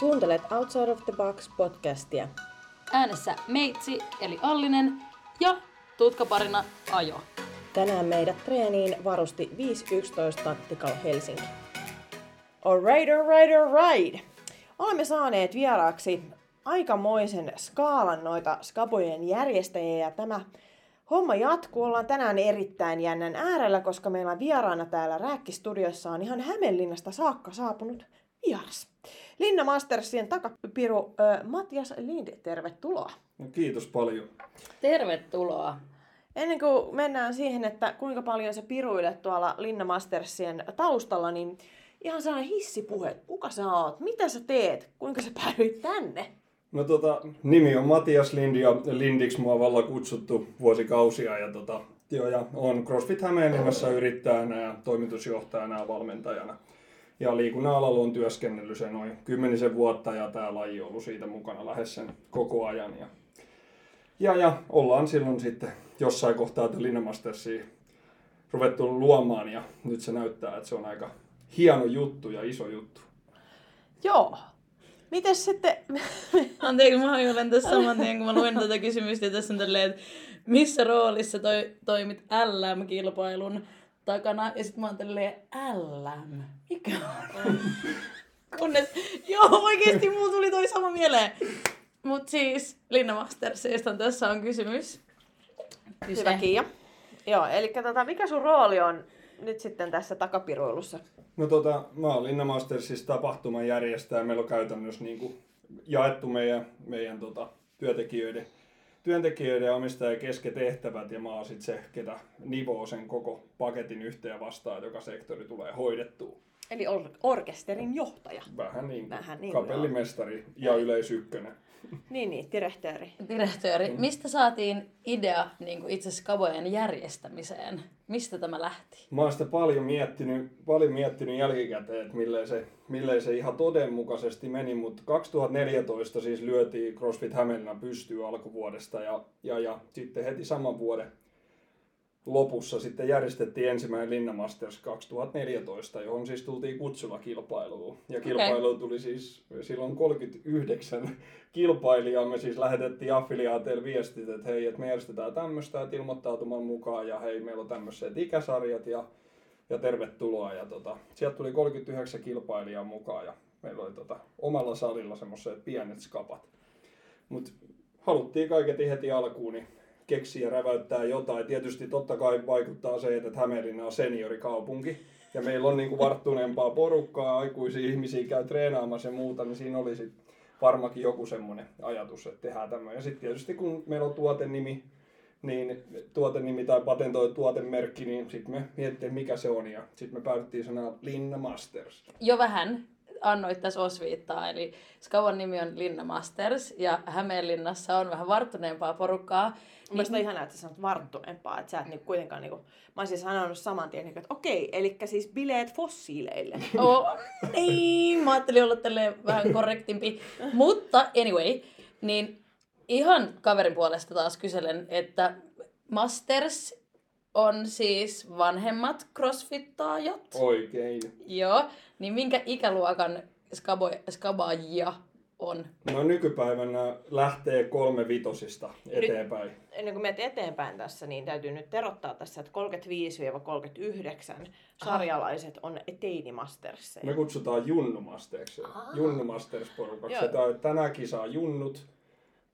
Kuuntelet Outside of the Box podcastia. Äänessä Meitsi eli Allinen ja tutkaparina Ajo. Tänään meidät treeniin varusti 5.11 Tactical Helsinki. Alright, alright, alright. Olemme saaneet vieraaksi aikamoisen skaalan noita skabojen järjestäjiä ja tämä homma jatkuu. Ollaan tänään erittäin jännän äärellä, koska meillä on vieraana täällä Rääkkistudiossa on ihan Hämeenlinnasta saakka saapunut vieras. Linna Mastersien takapiru äh, Matias Lind, tervetuloa. No, kiitos paljon. Tervetuloa. Ennen kuin mennään siihen, että kuinka paljon sä piruilet tuolla Linna Mastersien taustalla, niin ihan sellainen hissipuhe. Kuka sä oot? Mitä sä teet? Kuinka sä päädyit tänne? No tota, nimi on Matias Lind ja Lindiksi mua valla kutsuttu vuosikausia ja tota, joo, ja on CrossFit Hämeenlinnassa yrittäjänä ja toimitusjohtajana ja valmentajana. Ja liikunnan alalla on työskennellyt se noin kymmenisen vuotta ja tämä laji on ollut siitä mukana lähes sen koko ajan. Ja, ja, ja ollaan silloin sitten jossain kohtaa tätä Linnamastersia ruvettu luomaan ja nyt se näyttää, että se on aika hieno juttu ja iso juttu. Joo. Mites sitten... Anteeksi, mä hajoilen tässä saman tien, kun mä luen tätä kysymystä ja tässä on tälleen, että missä roolissa toi, toimit LM-kilpailun takana? Ja sitten mä oon tälleen, LM, mikä on? Kunnes, joo oikeesti mulla tuli toi sama mieleen. Mut siis Linna Mastersista tässä on kysymys. Hyvä Kiia. Joo, eli tota, mikä sun rooli on nyt sitten tässä takapiruilussa? No tota, mä oon Linna Mastersissa tapahtuman järjestäjä. Meillä on käytännössä niin kuin jaettu meidän, meidän tota, työntekijöiden, työntekijöiden ja omistajien kesketehtävät ja mä oon sit se, ketä nivoo sen koko paketin yhteen vastaan, että joka sektori tulee hoidettua. Eli or- orkesterin johtaja. Vähän niin kuin Vähän niin kuin, kapellimestari ja yleisykkönen. Niin, niin, direktööri. Direktööri, mistä saatiin idea niin kuin itse skabojen järjestämiseen? Mistä tämä lähti? Mä oon sitä paljon miettinyt, paljon miettinyt jälkikäteen, että milleen se, milleen se ihan todenmukaisesti meni, mutta 2014 siis lyötiin CrossFit Hämeenlinna pystyyn alkuvuodesta ja, ja, ja sitten heti saman vuoden lopussa sitten järjestettiin ensimmäinen Linna Masters 2014, johon siis tultiin kutsulla kilpailuun. Ja kilpailuun tuli siis silloin 39 kilpailijaa. Me siis lähetettiin affiliaateille viestit, että hei, että me järjestetään tämmöistä, että ilmoittautumaan mukaan ja hei, meillä on tämmöiset ikäsarjat ja, ja tervetuloa. Ja tota, sieltä tuli 39 kilpailijaa mukaan ja meillä oli tota, omalla salilla semmoiset pienet skapat. Mutta haluttiin kaiketi heti alkuun, niin keksiä räväyttää jotain. Tietysti totta kai vaikuttaa se, että Hämeenlinna on seniorikaupunki ja meillä on niinku varttuneempaa porukkaa, aikuisia ihmisiä käy treenaamassa ja muuta, niin siinä oli sit varmakin joku semmoinen ajatus, että tehdään tämmöinen. Ja sitten tietysti kun meillä on tuotenimi, niin tuotenimi tai patentoitu tuotemerkki, niin sitten me mietittiin, mikä se on. Ja sitten me päädyttiin sanaan Linna Masters. Jo vähän annoit tässä osviittaa, eli Skavan nimi on Linna Masters ja Hämeenlinnassa on vähän varttuneempaa porukkaa. Mielestäni on ihanaa, että sä sanot varttuneempaa, että sä et niinku kuitenkaan niinku, mä olisin sanonut saman tien, että okei, eli siis bileet fossiileille. Oh, niin, mä ajattelin olla vähän korrektimpi. Mutta anyway, niin ihan kaverin puolesta taas kyselen, että Masters on siis vanhemmat crossfittaajat. Oikein. Joo, niin minkä ikäluokan skabo, skabaajia on? No nykypäivänä lähtee kolme vitosista eteenpäin. Ennen kuin menet eteenpäin tässä, niin täytyy nyt terottaa tässä, että 35-39 sarjalaiset on teinimastersseja. Me kutsutaan Junnu Mastersia. Junnu Masters porukaksi. Ja tää- tänä kisaa Junnut.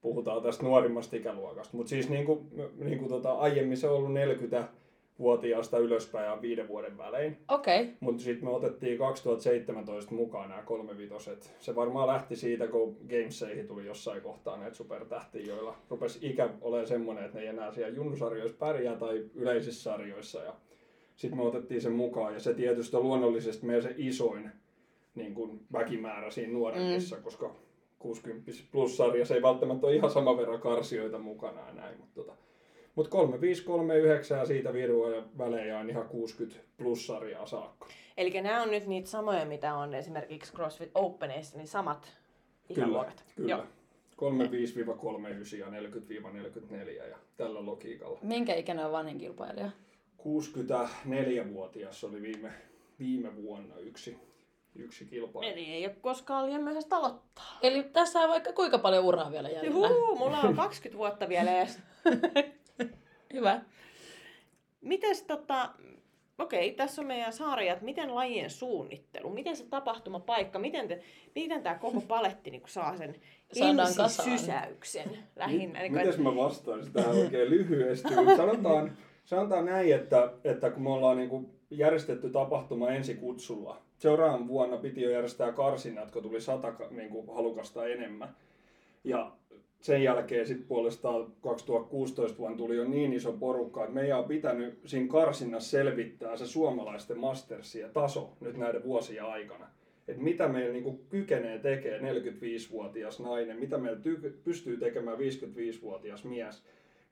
Puhutaan tästä nuorimmasta ikäluokasta. Mutta siis niin kuin, niin kuin tota, aiemmin se on ollut 40-vuotiaasta ylöspäin ja viiden vuoden välein. Okei. Okay. Mutta sitten me otettiin 2017 mukaan nämä kolme vitoset. Se varmaan lähti siitä, kun Gameseihin tuli jossain kohtaa näitä supertähtiä, joilla rupesi ikä olemaan semmoinen, että ne ei enää siellä junnusarjoissa pärjää tai yleisissä sarjoissa. Ja sitten me otettiin sen mukaan ja se tietysti on luonnollisesti meidän se isoin niin kuin väkimäärä siinä nuoremmissa, mm. koska 60 plus sarjassa ei välttämättä ole ihan saman verran karsioita mukana ja näin. Mutta tota, mut 3539 ja siitä viiden vuoden välejä on ihan 60 plus sarjaa saakka. Eli nämä on nyt niitä samoja, mitä on esimerkiksi CrossFit Openeissa, niin samat ikäluokat. Kyllä. Joo. 35-39 ja 40-44 ja tällä logiikalla. Minkä ikäinen on vanhin kilpailija? 64-vuotias oli viime, viime vuonna yksi yksi kilpailu. Eli ei ole koskaan liian myöhäistä aloittaa. Eli tässä on vaikka kuinka paljon uraa vielä jäljellä. Juhu, mulla on 20 vuotta vielä edes. Hyvä. Mites tota, okei, tässä on meidän sarjat, miten lajien suunnittelu, miten se tapahtumapaikka, miten, te, miten tämä koko paletti niin saa sen Saadaan kasaan. ensisysäyksen lähinnä. Niin Miten mä vastaisin tähän oikein lyhyesti? Sanotaan, sanotaan näin, että, että kun me ollaan niin järjestetty tapahtuma ensikutsulla, seuraavan vuonna piti jo järjestää karsinnat, jotka tuli sata niin kuin halukasta enemmän. Ja sen jälkeen sitten puolestaan 2016 vuonna tuli jo niin iso porukka, että meidän on pitänyt siinä karsinnassa selvittää se suomalaisten mastersien taso nyt näiden vuosien aikana. Että mitä meillä niinku kykenee tekemään 45-vuotias nainen, mitä meillä ty- pystyy tekemään 55-vuotias mies.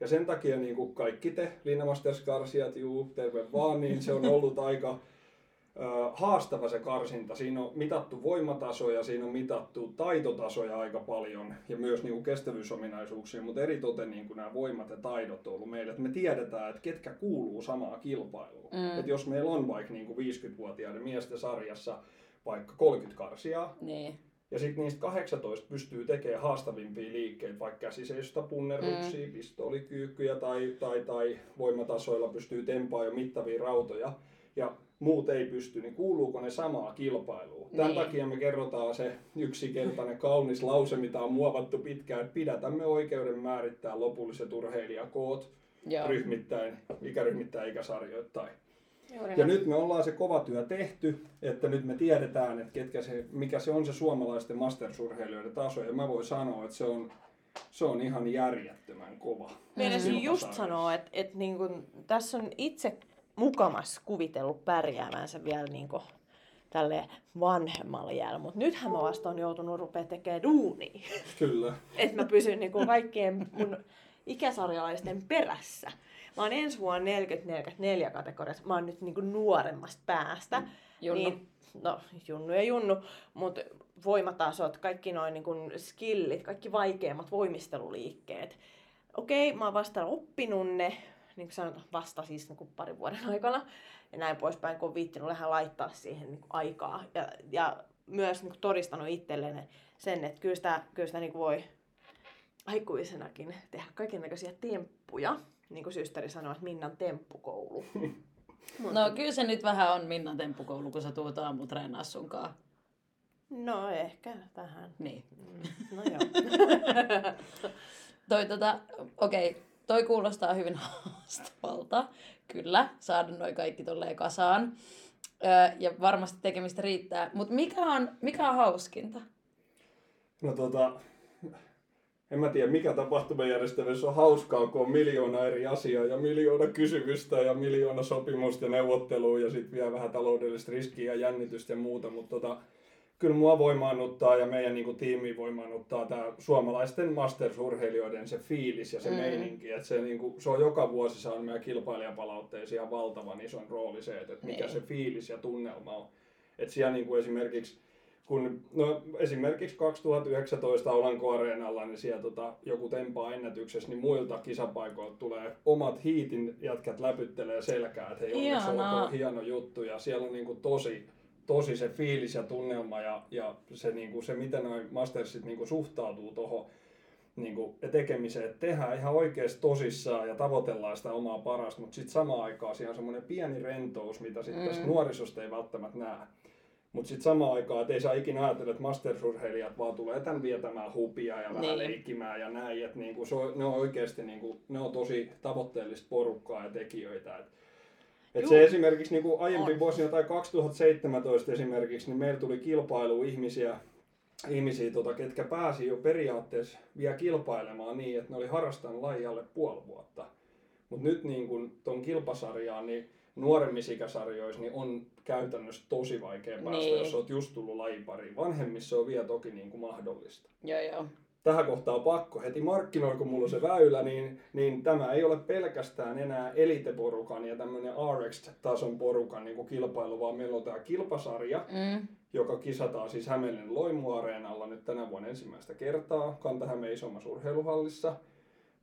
Ja sen takia niin kuin kaikki te Linnamasters-karsijat, juu, terve vaan, niin se on ollut aika haastava se karsinta. Siinä on mitattu voimatasoja, siinä on mitattu taitotasoja aika paljon ja myös niin kuin kestävyysominaisuuksia, mutta eritoten niin kuin nämä voimat ja taidot on ollut meille, että me tiedetään, että ketkä kuuluu samaan kilpailuun. Mm. Että jos meillä on vaikka niin kuin 50-vuotiaiden miesten sarjassa vaikka 30 karsijaa, Niin. ja sitten niistä 18 pystyy tekemään haastavimpia liikkeitä, vaikka käsiseistä punnerruksia, mm. pistoolikyykkyjä tai, tai, tai voimatasoilla pystyy tempaa jo mittavia rautoja. Ja muut ei pysty, niin kuuluuko ne samaa kilpailuun? Tämän Niin. takia me kerrotaan se yksikeltainen kaunis lause, mitä on muovattu pitkään, että pidätämme oikeuden määrittää lopulliset urheilijakoot Joo. ryhmittäin, ikäryhmittäin, ikäsarjoittain. Juuri Ja nyt me ollaan se kova työ tehty, että nyt me tiedetään, että ketkä se, mikä se on se suomalaisten mastersurheilijoiden taso. Ja mä voin sanoa, että se on, se on ihan järjettömän kova. Meinasin just kilpasarja. sanoa, että, että niin kun, tässä on itse mukamas kuvitellut pärjäävänsä vielä niin kuin, tälle vanhemmalla jäällä, mutta nythän mä vasta on joutunut rupea tekemään duunia, Kyllä. että mä pysyn niin kuin kaikkien mun ikäsarjalaisten perässä. Mä oon ensi vuonna 40-44 kategoriassa, mä oon nyt niin kuin nuoremmasta päästä. Junnu. Niin, no, junnu ja junnu, mutta voimatasot, kaikki noin niin kuin skillit, kaikki vaikeimmat voimisteluliikkeet. Okei, mä oon vasta oppinut ne, niin kuin sanotaan, vasta siis niin kuin parin vuoden aikana. Ja näin poispäin, kun on viittinyt vähän laittaa siihen niin kuin aikaa. Ja, ja myös niin kuin todistanut itselleen sen, että kyllä sitä, kyllä sitä niin kuin voi aikuisenakin tehdä kaikenlaisia temppuja. Niin kuin systeri sanoi, että Minnan temppukoulu. No kyllä se nyt vähän on Minnan temppukoulu, kun sä tuut aamu treenaa sunkaan. No ehkä vähän. Niin. Mm, No joo. Toi tota, okei, okay, toi kuulostaa hyvin haastavalta. Kyllä, saada noin kaikki tolleen kasaan. Öö, ja varmasti tekemistä riittää. Mutta mikä on, mikä on hauskinta? No tota, en mä tiedä mikä tapahtumajärjestelmässä on hauskaa, kun on miljoona eri asiaa ja miljoona kysymystä ja miljoona sopimusta ja neuvottelua ja sitten vielä vähän taloudellista riskiä ja jännitystä ja muuta, mutta tota, kyllä mua voimaannuttaa ja meidän niin tiimi voimaannuttaa tämä suomalaisten mastersurheilijoiden se fiilis ja se Mm. mm. meininki. Että se, niin kuin, se on joka vuosi saanut meidän kilpailijapalautteisiin ihan valtavan ison rooli se, että mikä Niin. se fiilis ja tunnelma on. Että siellä niin kuin esimerkiksi kun, no esimerkiksi 2019 Olanko-areenalla, niin siellä tota, joku tempaa ennätyksessä, niin muilta kisapaikoilta tulee omat hiitin jätkät läpyttelee selkää, että hei onneksi olkoon hieno juttu. Ja siellä on niinku tosi, tosi se fiilis ja tunnelma ja, ja se, niinku, se, miten noin mastersit niinku suhtautuu tuohon niinku, tekemiseen, että tehdään ihan oikeasti tosissaan ja tavoitellaan sitä omaa parasta, mutta sitten samaan aikaan siinä on semmoinen pieni rentous, mitä sitten Mm. tästä nuorisosta ei välttämättä näe. Mutta sitten samaan aikaan, että ei saa ikinä ajatella, että mastersurheilijat vaan tulee tämän vietämään hupia ja vähän Niin. leikkimään ja näin. Että niinku se on, ne on oikeasti niinku, ne on tosi tavoitteellista porukkaa ja tekijöitä. Et, et se esimerkiksi niinku aiempi On. vuosina tai 2017 esimerkiksi, niin meillä tuli kilpailu ihmisiä, ihmisiä tota, ketkä pääsi jo periaatteessa vielä kilpailemaan niin, että ne oli harrastanut lajia alle puoli vuotta. Mutta nyt niin kun ton kilpasarjaan, niin nuoremmissa ikäsarjoissa niin on käytännössä tosi vaikea päästä, Niin. jos olet just tullut lajipariin. Vanhemmissa on vielä toki niin kuin mahdollista. Joo, joo. Tähän kohtaan on pakko heti markkinoida, kun mulla on se väylä, niin, niin tämä ei ole pelkästään enää eliteporukan ja tämmöinen RX-tason porukan niin kuin kilpailu, vaan meillä on tämä kilpasarja, Mm. joka kisataan siis Hämeenlinnan Loimu-areenalla nyt tänä vuonna ensimmäistä kertaa Kanta-Hämeen isommassa urheiluhallissa.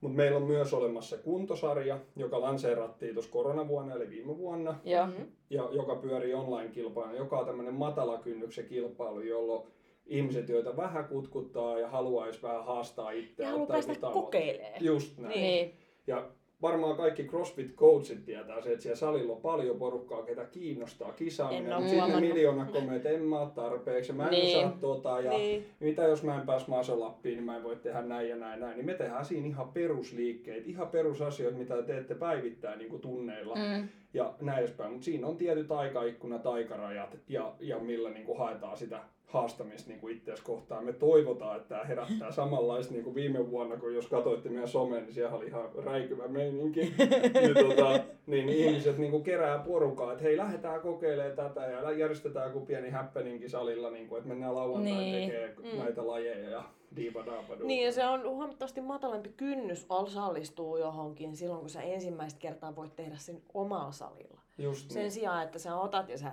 Mutta meillä on myös olemassa kuntosarja, joka lanseerattiin tuossa koronavuonna eli viime vuonna, Joo. Mhm. ja joka pyörii online-kilpailuna, joka on tämmöinen matala kynnyksen kilpailu, jolloin ihmiset, joita vähän kutkuttaa ja haluaisi vähän haastaa itseään. Ja haluaa päästä kokeilemaan. Just näin. Niin. Ja varmaan kaikki CrossFit-coachit tietää se, että siellä salilla on paljon porukkaa, ketä kiinnostaa En kisaaminen. Mutta sitten huomannut. miljoona komee, että en mä tarpeeksi, mä en Niin. osaa tota. Ja Niin. mitä jos mä en pääs maasolappiin, niin mä en voi tehdä näin ja näin, näin. Niin me tehdään siinä ihan perusliikkeitä, ihan perusasioita, mitä te teette päivittäin niin kuin tunneilla. Mm. Ja näin edespäin. Mutta siinä on tietyt aikaikkunat, aikarajat ja, ja millä niin kuin haetaan sitä haastamista niin kuin itseäsi kohtaan. Me toivotaan, että tämä herättää samanlaista niin kuin viime vuonna, kun jos katsoitte meidän someen, niin siellä oli ihan räikyvä meininki. niin, tota, niin ihmiset niin kuin kerää porukkaa, että hei, lähdetään kokeilemaan tätä ja järjestetään joku pieni happeningi salilla, niin kuin, että mennään lauantai Niin. tekemään Mm. näitä lajeja ja. Niin, ja se on huomattavasti matalampi kynnys osallistuu johonkin silloin, kun sä ensimmäistä kertaa voit tehdä sen omalla salilla. Just Sen niin. sijaan, että sä otat ja sä,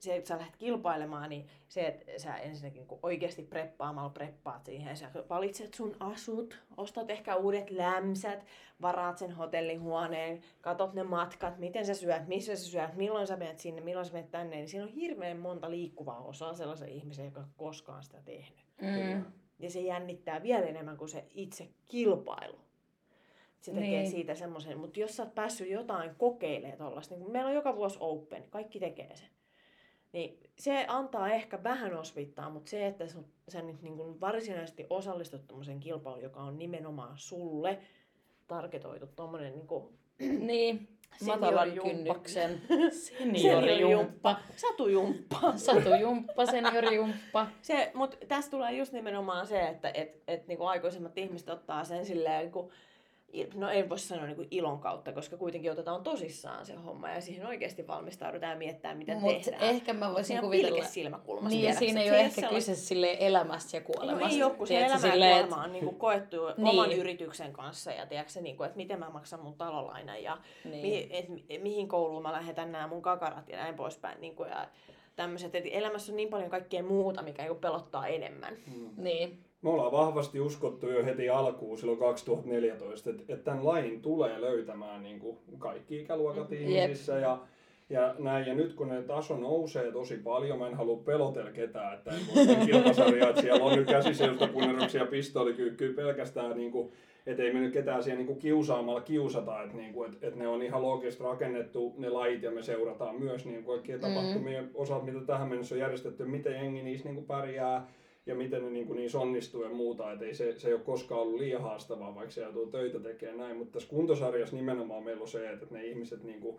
se, että sä lähdet kilpailemaan, niin se, että sä ensinnäkin kun oikeasti preppaamalla preppaat siihen, sä valitset sun asut, ostat ehkä uudet lämsät, varaat sen hotellihuoneen, katot ne matkat, miten sä syöt, missä sä syöt, milloin sä menet sinne, milloin sä menet tänne, niin siinä on hirveän monta liikkuvaa osaa sellaisen ihmisen, joka ei ole koskaan sitä tehnyt. Mm. Ja se jännittää vielä enemmän kuin se itse kilpailu. Se tekee Niin. siitä semmoisen, mutta jos sä oot päässyt jotain kokeilemaan tollasta, niin meillä on joka vuosi Open, kaikki tekee sen. Niin se antaa ehkä vähän osvittaa, mutta se, että sä, sä nyt niin kuin varsinaisesti osallistut tuommoiseen kilpailuun, joka on nimenomaan sulle targetoitu tuommoinen niin kuin Niin. Matalan kynnyksen Seniorijumppa. Satujumppa. Satujumppa, seniorijumppa. Se, mutta tässä tulee just nimenomaan se, että et, et, niinku aikuisemmat ihmiset ottaa sen silleen, niinku, no ei voi sanoa niinku ilon kautta, koska kuitenkin otetaan tosissaan se homma ja siihen oikeasti valmistaudutaan ja mietitään, mitä Mutta tehdään. ehkä mä Siinä voisin on kuvitella... silmäkulmassa Niin, ja siinä ei ole ehkä kyse sille elämästä ja kuolemasta. No ei ole, kun se elämä ja silleen, kuolema on niinku koettu Niin. oman yrityksen kanssa ja tiedätkö, se, niinku, että miten mä maksan mun talolainan ja Niin. mihin, et, mihin kouluun mä lähetän nämä mun kakarat ja näin poispäin. Niinku, ja tämmöiset, että elämässä on niin paljon kaikkea muuta, mikä niinku pelottaa enemmän. Mm. Niin. Me ollaan vahvasti uskottu jo heti alkuun silloin 2014, että, että tämän lain tulee löytämään niin kuin kaikki ikäluokat Mm. ihmisissä ja, ja näin. Ja nyt kun ne taso nousee tosi paljon, mä en halua pelotella ketään, että ei voi kilpasarjaa, että siellä on nyt käsisiltapunneruksia ja pistoolikyykkyä pelkästään niin kuin, että ei me nyt ketään siellä niin kuin kiusaamalla kiusata, että, niin kuin, että, että ne on ihan loogisesti rakennettu ne lait ja me seurataan myös niin kuin kaikkia tapahtumien osalta, mitä tähän mennessä on järjestetty, miten jengi niissä niin kuin pärjää ja miten ne niin kuin niissä onnistuu ja muuta. Et ei se, se ei ole koskaan ollut liian haastavaa, vaikka se joutuu töitä tekemään näin. Mutta tässä kuntosarjassa nimenomaan meillä on se, että ne ihmiset niin kuin,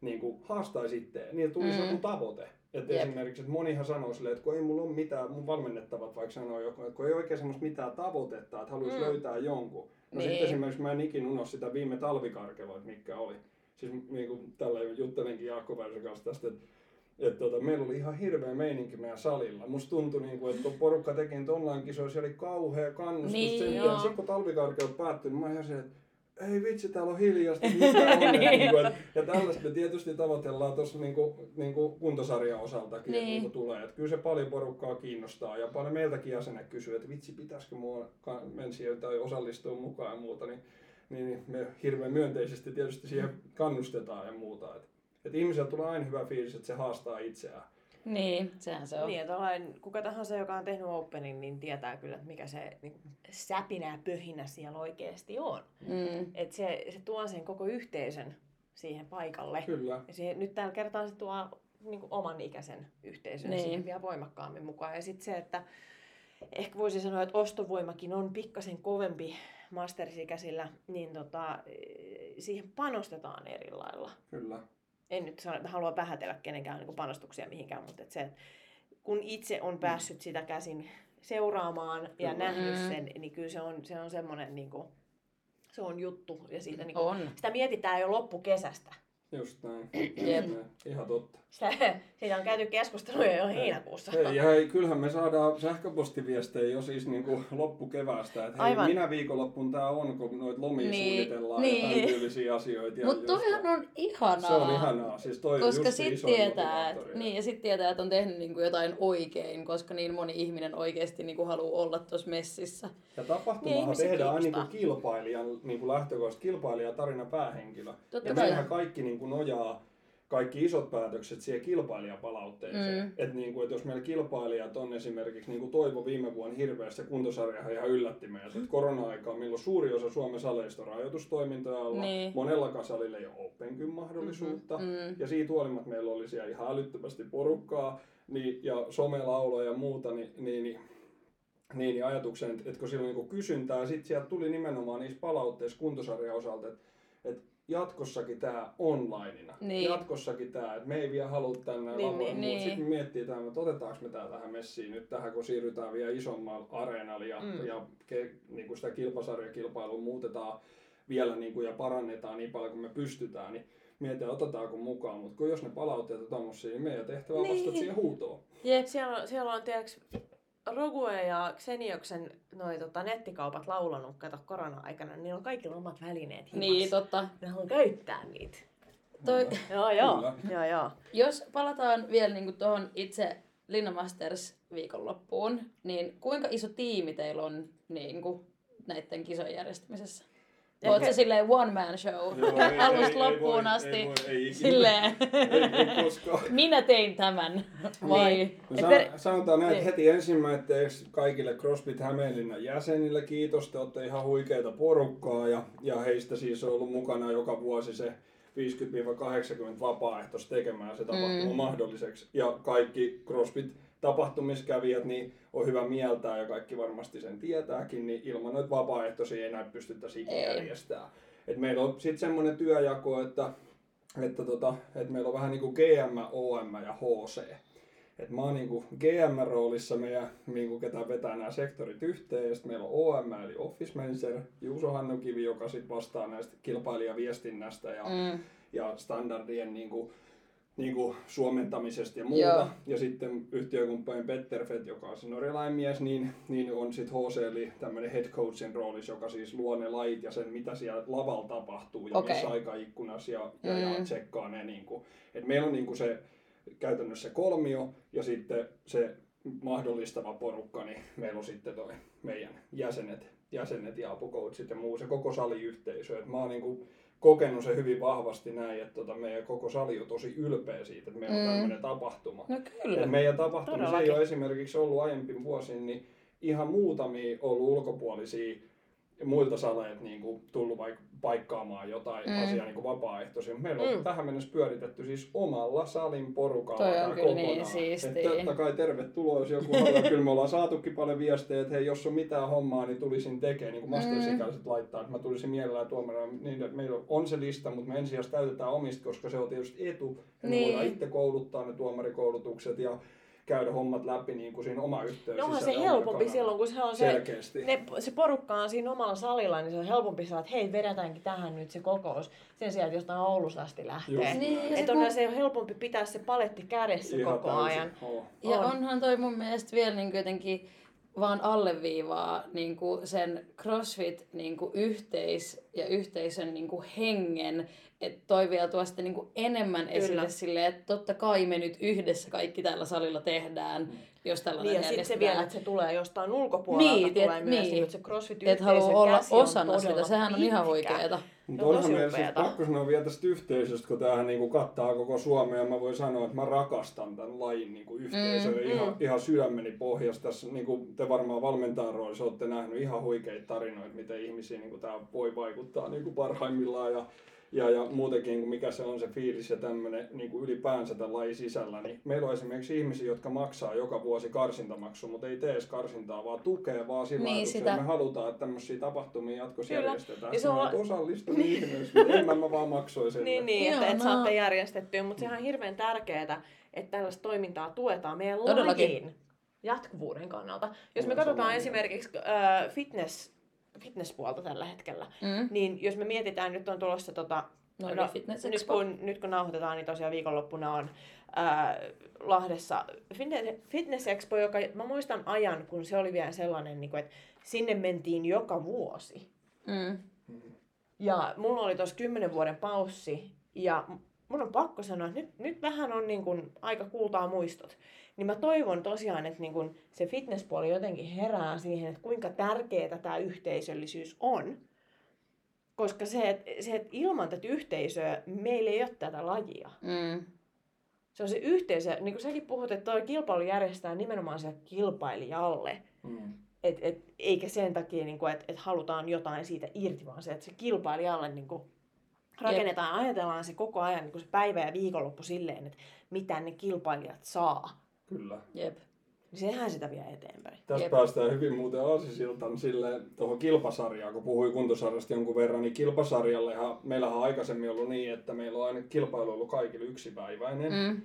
niin kuin haastaisi itseään. Niillä tulisi Mm. joku tavoite. Että Jep. esimerkiksi, että monihan sanoo silleen, että kun ei mulla ole mitään, mun valmennettavat vaikka sanoo joku, että kun ei oikein semmoista mitään tavoitetta, että haluaisi Mm. löytää jonkun. No Niin. sitten esimerkiksi mä en ikin unohda sitä viime talvikarkeloa, että mitkä oli. Siis niin kuin tällä juttelenkin Jaakko kanssa tästä, että että tota, meillä oli ihan hirveä meininki meidän salilla. Musta tuntui, niin kuin, että porukka teki niitä online-kisoja, oli kauhea kannustus. Niin, sen. Sitten kun talvikarkeut päättyi, niin mä ihan se, että ei vitsi, täällä on hiljasta, mitä on. niin. kuin, että- ja tällaista me tietysti tavoitellaan tuossa niin kuin, niin kuin kuntosarjan osaltakin, niin. Niin. niin kuin tulee. Että kyllä se paljon porukkaa kiinnostaa ja paljon meiltäkin jäsenet kysyy, että vitsi, pitäisikö mua mennä tai osallistua mukaan ja muuta. Niin, niin me hirveän myönteisesti tietysti siihen kannustetaan ja muuta. Että et ihmisellä tulee aina hyvä fiilis, että se haastaa itseään. Niin, sehän se on. Niin, että kuka tahansa, joka on tehnyt Openin, niin tietää kyllä, että mikä se niin säpinä ja pöhinä siellä oikeasti on. Mm. Et se, se tuo sen koko yhteisön siihen paikalle. Kyllä. Ja siihen, nyt tällä kertaa se tuo niin kuin oman ikäisen yhteisön Niin. siihen vielä voimakkaammin mukaan. Ja sitten se, että ehkä voisi sanoa, että ostovoimakin on pikkasen kovempi masterisikäisillä, niin tota, eh, siihen panostetaan eri lailla. Kyllä. En nyt sano, että halua vähätellä kenenkään niin panostuksia mihinkään, mutta että se, että kun itse on päässyt sitä käsin seuraamaan ja Kyllä. nähnyt Mm. sen, niin kyllä se on, se on semmoinen, niin kuin, se on juttu. Ja siitä, niin kuin, On. sitä mietitään jo loppukesästä. Just näin. Jep. Just näin. Ihan totta. Sitä Siitä on käyty keskusteluja jo heinäkuussa. Ei, ja hei, kyllähän me saadaan sähköpostiviestejä jo siis niin kuin loppukeväästä, että hei, Aivan. minä viikonloppun tää on, kun noita lomia Niin, suunnitellaan niin. ja tyylisiä asioita. Mutta toihan on ihanaa. Se on ihanaa, siis toi Koska just se sit isoin tietää, että, motivaattori. niin, ja sit tietää, että on tehnyt niinku jotain oikein, koska niin moni ihminen oikeasti niinku haluaa olla tuossa messissä. Ja Niin, tapahtumahan ihmisiä tehdään aina niin kuin kilpailijan niin kuin lähtökohtaisesti, kilpailija tarina päähenkilö. Totta ja kai. kaikki niin kuin nojaa, kaikki isot päätökset siihen kilpailijapalautteeseen. Mm. Että niin kuin, että jos meillä kilpailijat on esimerkiksi, niin kuin Toivo viime vuonna hirveästi, kuntosarjahan ihan yllätti meidät, että korona-aikaa, milloin suuri osa Suomen saleista on rajoitustoimintoja alla, Niin. monellakaan salilla ei ole open mahdollisuutta, Mm. ja siitä huolimatta meillä oli siellä ihan älyttömästi porukkaa, niin, ja somelauloja ja muuta, niin, niin, niin niin, niin ajatuksen, että, kun sillä on niin kysyntää, sitten sieltä tuli nimenomaan niissä palautteissa kuntosarjan osalta, että jatkossakin tämä onlineina, Niin. jatkossakin tämä, että me ei vielä halua tänne Niin, lavoille, niin, mutta niin. sitten me miettii tämän, että otetaanko me tämä tähän messiin nyt tähän, kun siirrytään vielä isommalle areenalle ja, Mm. ja ke, niin kuin sitä kilpasarjakilpailua muutetaan vielä niin kuin, ja parannetaan niin paljon kuin me pystytään, niin mietitään, otetaanko mukaan, mutta kun jos ne palautteet on tommosia, niin meidän tehtävä on Niin. vastata siihen huutoon. Jep. Siellä on, siellä on tiedäks, Rogue ja Xenioksen noi, tota, nettikaupat laulanut, kato korona-aikana, niin niillä on kaikilla omat välineet himassa. Niin, totta. Ne haluaa käyttää niitä. Toi, Joo, joo. Joo, joo. jos palataan vielä niinku tuohon itse Linna Masters viikonloppuun, niin kuinka iso tiimi teillä on niinku näiden kisojen järjestämisessä? Ehkä- Oot se silleen one man show Joo, ei- alusta ei- loppuun asti? Ei, voi, ei ikinä. silleen, ei, ei koskaan. minä tein tämän, vai? Niin. No, Et sa- per- sanotaan näin, niin. että heti ensimmäiseksi kaikille CrossFit Hämeenlinnan jäsenille kiitos, te olette ihan huikeita porukkaa ja, ja heistä siis on ollut mukana joka vuosi se 50-80 vapaaehtoista tekemään se tapahtuma Mm. mahdolliseksi. Ja kaikki CrossFit tapahtumiskävijät niin on hyvä mieltää ja kaikki varmasti sen tietääkin, niin ilman noita vapaaehtoisia ei enää pystyttäisi ikinä järjestämään. Et meillä on sitten semmoinen työjako, että, että, tota, että meillä on vähän niin kuin GM, OM ja HC. Et mä oon niinku GM-roolissa meidän, niinku ketä vetää nämä sektorit yhteen, ja sitten meillä on OM eli Office Manager, Juuso Hannukivi, joka sit vastaa näistä kilpailijaviestinnästä ja, Mm. ja standardien niinku, niinku suomentamisesta ja muuta. Joo. Ja sitten yhtiökumppanin Petter Fett, joka on se norjalainen mies, niin, niin on sitten HC eli tämmöinen head coachin roolissa, joka siis luo ne lait ja sen, mitä siellä lavalla tapahtuu ja Okei. missä aikaikkunassa ja, ja, mm. ja tsekkaa ne. Niinku. Et meillä on niinku se käytännössä kolmio ja sitten se mahdollistava porukka, niin meillä on sitten toi meidän jäsenet, jäsenet ja apukoutsit ja muu, se koko saliyhteisö. Et mä oon niinku kokenut se hyvin vahvasti näin, että tota meidän koko sali on tosi ylpeä siitä, että meillä on Mm. tämmöinen tapahtuma. No Et kyllä. meidän tapahtumissa ei Todellakin. ole esimerkiksi ollut aiempin vuosin, niin ihan muutamia ollut ulkopuolisia muilta saleilta niin kuin, tullut vaikka paikkaamaan jotain Mm. mm. asiaa niin kuin vapaaehtoisia. Meillä on Mm. mm. tähän mennessä pyöritetty siis omalla salin porukalla Toi on kyllä kokonaan. niin siistiä. Totta kai tervetuloa, jos joku haluaa. Kyllä me ollaan saatukin paljon viestejä, että hei, jos on mitään hommaa, niin tulisin tekemään. Niin kuin mastersikäiset laittaa, että mä tulisin mielellään tuomana. Niin, että meillä on se lista, mutta me ensisijaisesti täytetään omista, koska se on tietysti etu. Ja Niin. me voidaan itse kouluttaa ne tuomarikoulutukset ja käydä hommat läpi niin kuin siinä oma yhteys. No onhan se helpompi silloin, kun se on se, Selkeästi. ne, se porukka on siinä omalla salilla, niin se on helpompi sanoa, että hei, vedetäänkin tähän nyt se kokous. Sen sijaan, että jostain Oulusta asti lähtee. Niin, Että onhan se helpompi pitää se paletti kädessä Ihan koko täysin. ajan. Oo. Ja On. onhan toi mun mielestä vielä niin jotenkin vaan alleviivaa niin kuin sen CrossFit niin kuin yhteis- ja yhteisön niin kuin hengen, että toi vielä tuo sitten niin kuin enemmän esille Kyllä. silleen, että totta kai me nyt yhdessä kaikki tällä salilla tehdään, jos tällainen Niin ja sitten se vielä, että se tulee jostain ulkopuolelta, Niin, tulee tiet- myös, niin. niin, että se crossfit että haluaa olla osana sitä, sehän on ihan oikeeta. Mutta on onhan tosi meillä siis pakko sanoa vielä tästä yhteisöstä, kun tämähän niinku kattaa koko Suomea. Ja mä voin sanoa, että mä rakastan tämän lajin niinku yhteisöä Mm, mm, ihan, mm. ihan sydämeni pohjasta. Tässä, niinku, te varmaan valmentajan roolissa olette nähnyt ihan huikeita tarinoita, miten ihmisiin niinku, tämä voi vaikuttaa niinku, parhaimmillaan. Ja, ja, ja muutenkin, kun mikä se on se fiilis ja tämmöinen niin ylipäänsä tämän lajin sisällä, niin meillä on esimerkiksi ihmisiä, jotka maksaa joka vuosi karsintamaksu, mutta ei tee edes karsintaa, vaan tukee vaan sillä Niin, sitä. me halutaan, että tämmöisiä tapahtumia jatkossa Kyllä. järjestetään. Ja se on- Mä osallistun niin ihmeessä, mutta en mä, mä vaan maksoin sen. Niin, niin että et Ihanaa. saatte järjestettyä, mutta sehän on hirveän tärkeää, että tällaista toimintaa tuetaan meidän Todellakin. lajin jatkuvuuden kannalta. Jos me katsotaan mieltä. esimerkiksi äh, fitness, fitnesspuolta tällä hetkellä, Mm. niin jos me mietitään, nyt on tulossa tota, No, no, Fitness nyt, kun, nyt kun nauhoitetaan, niin tosiaan viikonloppuna on ää, Lahdessa Fitness, Fitness Expo, joka mä muistan ajan, kun se oli vielä sellainen, niin kuin, että sinne mentiin joka vuosi. Mm. Ja mulla oli tuossa kymmenen vuoden paussi, ja mun on pakko sanoa, että nyt, nyt vähän on niin kuin aika kultaa muistot. Niin mä toivon tosiaan, että niin kuin se fitnesspuoli jotenkin herää siihen, että kuinka tärkeää tämä yhteisöllisyys on. Koska se, että se, että ilman tätä yhteisöä meillä ei ole tätä lajia. Mm. Se on se yhteisö, niin kuin säkin puhut, että tuo kilpailu järjestetään nimenomaan se kilpailijalle. Mm. Et, et, eikä sen takia, niin kuin, että et halutaan jotain siitä irti, vaan se, että se kilpailijalle niin kuin, rakennetaan, ajatellaan se koko ajan niin kuin se päivä ja viikonloppu silleen, että mitä ne kilpailijat saa. Kyllä. Jep. Niin sehän sitä vie eteenpäin. Tästä Jep. päästään hyvin muuten aasisiltan sille tuohon kilpasarjaan, kun puhui kuntosarjasta jonkun verran, niin kilpasarjallehan, meillähän on aikaisemmin ollut niin, että meillä on aina kilpailu ollut kaikille yksipäiväinen. Mm.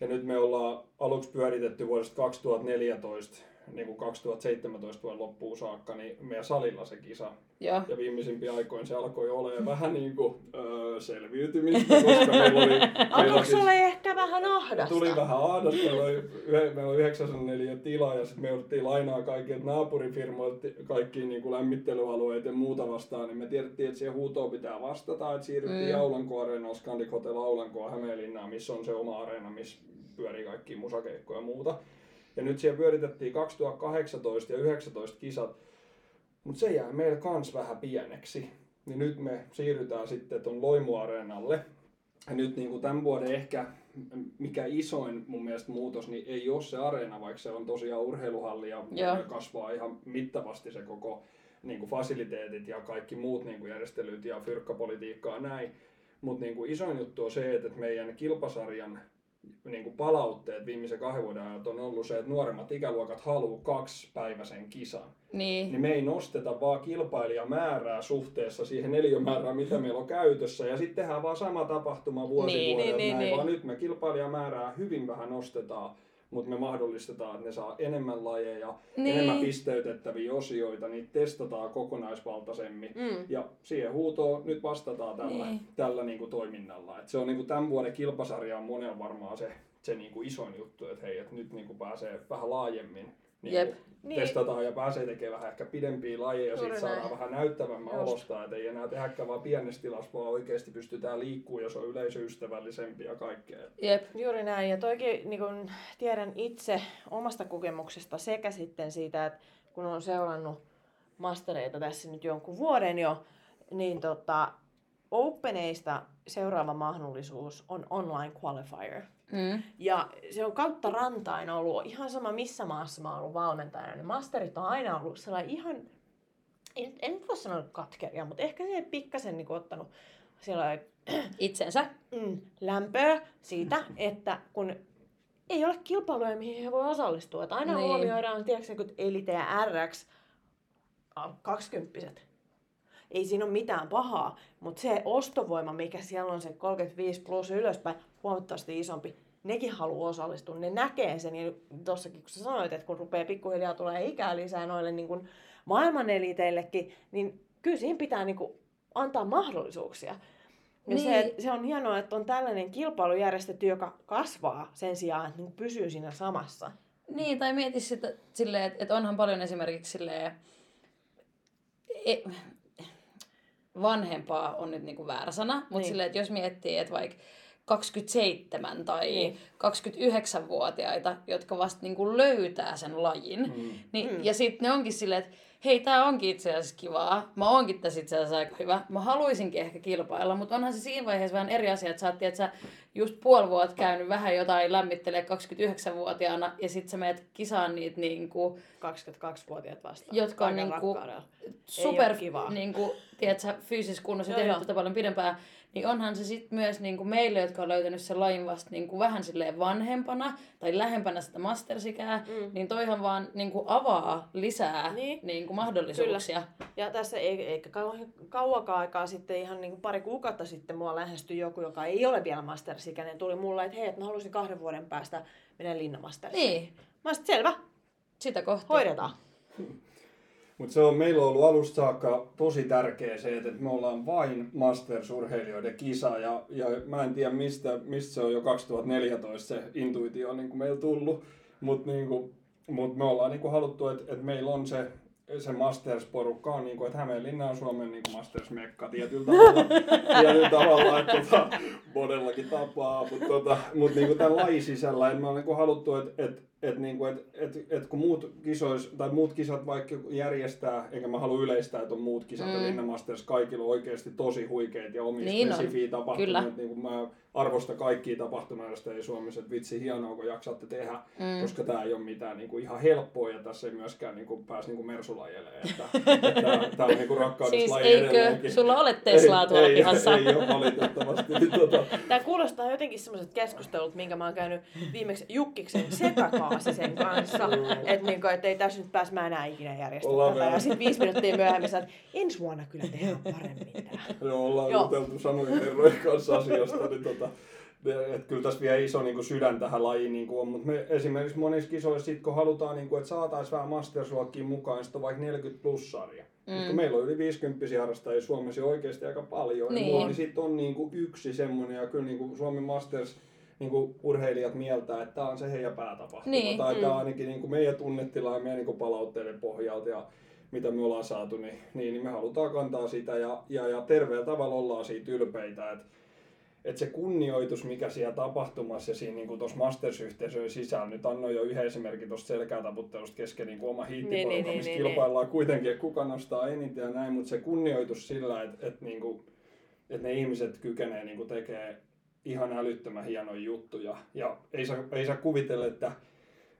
Ja nyt me ollaan aluksi pyöritetty vuodesta 2014 niin kuin 2017 vuoden loppuun saakka, niin meidän salilla se kisa. Joo. Ja viimeisimpiä aikoina se alkoi olemaan vähän niin kuin öö, selviytymistä, koska meillä oli... Alkoiko siis- ehkä vähän ahdasta? Tuli vähän ahdasta, meillä oli, meillä oli 904 tilaa ja sitten me jouduttiin lainaa kaikilta naapurifirmoilta kaikkiin niin kuin lämmittelyalueita ja muuta vastaan, niin me tiedettiin, että siihen huutoon pitää vastata, että siirryttiin Mm. mm. Aulanko Areenaan, Scandic Hotel Aulankoa Hämeenlinnaan, missä on se oma areena, missä pyörii kaikki musakeikkoja ja muuta. Ja nyt siellä pyöritettiin 2018 ja 2019 kisat, mutta se jää meillä kans vähän pieneksi. Niin nyt me siirrytään sitten tuon Loimu-areenalle. Ja nyt niin kuin tämän vuoden ehkä mikä isoin mun mielestä muutos, niin ei ole se areena, vaikka se on tosiaan urheiluhalli ja Joo. kasvaa ihan mittavasti se koko niin kuin fasiliteetit ja kaikki muut niin kuin järjestelyt ja fyrkkapolitiikkaa ja näin. Mutta niin isoin juttu on se, että meidän kilpasarjan niin kuin palautteet viimeisen kahden vuoden ajan on ollut se, että nuoremmat ikäluokat haluaa kaksipäiväisen kisan. Niin. Niin me ei nosteta vaan kilpailijamäärää suhteessa siihen neliömäärään, mitä meillä on käytössä. Ja sitten tehdään vaan sama tapahtuma vuosi Niin, vuodelta niin, niin, näin, niin. vaan nyt me kilpailijamäärää hyvin vähän nostetaan. Mutta me mahdollistetaan, että ne saa enemmän lajeja, Niin. enemmän pisteytettäviä osioita, niitä testataan kokonaisvaltaisemmin. Mm. Ja siihen huutoon nyt vastataan tällä, Niin. tällä niin kuin toiminnalla. Et se on niin kuin tämän vuoden kilpasarja on monen varmaan se, se niin kuin isoin juttu, että hei, et nyt niin kuin pääsee vähän laajemmin niin Jep. Niin. testataan ja pääsee tekemään vähän ehkä pidempiä lajeja ja Juuri sitten saadaan näin. vähän näyttävämmän Just. olosta, että ei enää tehdäkään vaan pienessä tilassa, vaan oikeasti pystytään liikkuu ja se on yleisöystävällisempi ja kaikkea. Jep. Juuri näin. Ja toikin niin kun tiedän itse omasta kokemuksesta sekä sitten siitä, että kun olen seurannut mastereita tässä nyt jonkun vuoden jo, niin tota, Openeista seuraava mahdollisuus on online qualifier. Mm. Ja se on kautta rantain ollut ihan sama missä maassa mä oon ollut valmentajana. Ne masterit on aina ollut sellainen ihan, en, en voi sanoa katkeria, mutta ehkä se pikkasen niin ottanut sellainen Itsensä. mm, lämpöä siitä, että kun ei ole kilpailuja, mihin he voi osallistua. Että aina Niin. niin. huomioidaan, tiedätkö, kun Elite ja RX 20 ei siinä ole mitään pahaa, mutta se ostovoima, mikä siellä on se 35 plus ylöspäin, huomattavasti isompi, nekin haluaa osallistua, ne näkee sen. Ja tuossakin kun sä sanoit, että kun rupeaa pikkuhiljaa tulee ikää lisää noille niin kuin maailman eliteillekin, niin kyllä siinä pitää niin kuin antaa mahdollisuuksia. Ja Niin. se, se on hienoa, että on tällainen kilpailu järjestetty, joka kasvaa sen sijaan, että niin pysyy siinä samassa. Niin, tai mieti sitä silleen, että, että onhan paljon esimerkiksi silleen, e, vanhempaa on nyt niinku väärä sana, mutta Niin. niin. silleen, että jos miettii, että vaikka 27 tai Niin. niin. 29-vuotiaita, jotka vasta niinku löytää sen lajin, Mm. niin, Mm. mm. ja sitten ne onkin silleen, että hei, tää onkin itse asiassa kivaa, mä oonkin tässä itse asiassa aika hyvä, mä haluaisinkin ehkä kilpailla, mutta onhan se siinä vaiheessa vähän eri asia, että sä oot, että sä just puoli vuotta käynyt vähän jotain lämmittelee 29-vuotiaana, ja sit sä meet kisaan niitä niinku 22-vuotiaat vastaan. Jotka on niinku rakkaudella. super, kivaa. niinku, tiedätkö, fyysisessä kunnossa ja tehnyt tätä paljon pidempään, niin onhan se sitten myös niinku meille, jotka on löytänyt sen lajin vasta niinku vähän silleen vanhempana tai lähempänä sitä mastersikää, Mm. niin toihan vaan niinku avaa lisää Niin. niin. niinku mahdollisuuksia. Ja tässä ei, eikä kauan, kauakaan aikaa sitten, ihan niin kuin pari kuukautta sitten, mua lähestyi joku, joka ei ole vielä mastersikäinen. Tuli mulle, että hei, että mä haluaisin kahden vuoden päästä mennä linnamastersiin. Niin, Mä sanoin, selvä, sitä kohti. hoidetaan. Mutta se on, meillä on ollut alusta saakka tosi tärkeä se, että me ollaan vain Masters-urheilijoiden kisa. Ja, ja mä en tiedä, mistä, mistä se on jo 2014 se intuitio niin kuin meillä tullut. Mutta niin kuin, mut me ollaan niin kuin haluttu, että, että meillä on se se Masters-porukka on, niin kuin, että Hämeenlinna on Suomen niin Masters-mekka tietyllä tavalla, tietyllä tavalla että tota, monellakin tapaa, mutta tota, mut, niin kuin tämän lajin sisällä en mä ole niin kuin haluttu, että, että et, niinku, et, et, et kun muut, kisois, tai muut kisat vaikka järjestää, enkä mä halua yleistää, että on muut kisat mm. ja Linna Masters kaikilla on oikeasti tosi huikeita ja omia niin spesifiä tapahtumia. Niin kuin mä arvostan kaikkia tapahtumajärjestäjiä Suomessa, että vitsi hienoa kun jaksatte tehdä, mm. koska tämä ei ole mitään niin kuin ihan helppoa ja tässä ei myöskään niin kuin, pääse niin kuin mersulajelle. Että, että tämä on niin kuin siis eikö edelleenkin. sulla ole Teslaa tuolla ei, pihassa? Ei, ei ole valitettavasti. Niin, tota... Tämä kuulostaa jotenkin semmoiset keskustelut, minkä mä oon käynyt viimeksi Jukkiksen sekakaasisen kanssa, että niin et ei tässä nyt pääs mä enää ikinä järjestää tätä. Ja sitten viisi minuuttia myöhemmin että ensi vuonna kyllä tehdään paremmin tää. Joo, ollaan juteltu samojen herrojen kanssa asiasta, niin tota, että kyllä tässä vielä iso niin kuin sydän tähän lajiin niin kuin on, mutta me esimerkiksi monissa kisoissa, sit, kun halutaan, niin kuin, että saataisiin vähän mastersluokkiin mukaan, niin on vaikka 40 plus sarja. Mm. meillä on yli 50 harrastajia Suomessa oikeasti aika paljon, niin, niin sitten on niin kuin yksi semmoinen, ja kyllä niin kuin Suomen Masters niin kuin urheilijat mieltää, että tämä on se heidän päätapahtuma. Niin, tai mm. tämä ainakin niin kuin meidän tunnetila ja meidän niin kuin palautteiden pohjalta ja mitä me ollaan saatu, niin, niin, niin me halutaan kantaa sitä ja, ja, ja terveellä tavalla ollaan siitä ylpeitä. Että että se kunnioitus, mikä siellä tapahtumassa ja siinä niin tuossa Masters-yhteisöön sisällä, nyt annoin jo yhden esimerkin tuosta selkäätaputtelusta kesken niin kuin oma hiittiporukka, niin, niin, missä niin, kilpaillaan niin. kuitenkin, että kuka nostaa eniten ja näin, mutta se kunnioitus sillä, että, että, niin kuin, että ne ihmiset kykenee niin tekemään ihan älyttömän hienoja juttuja. Ja ei saa, ei saa kuvitella, että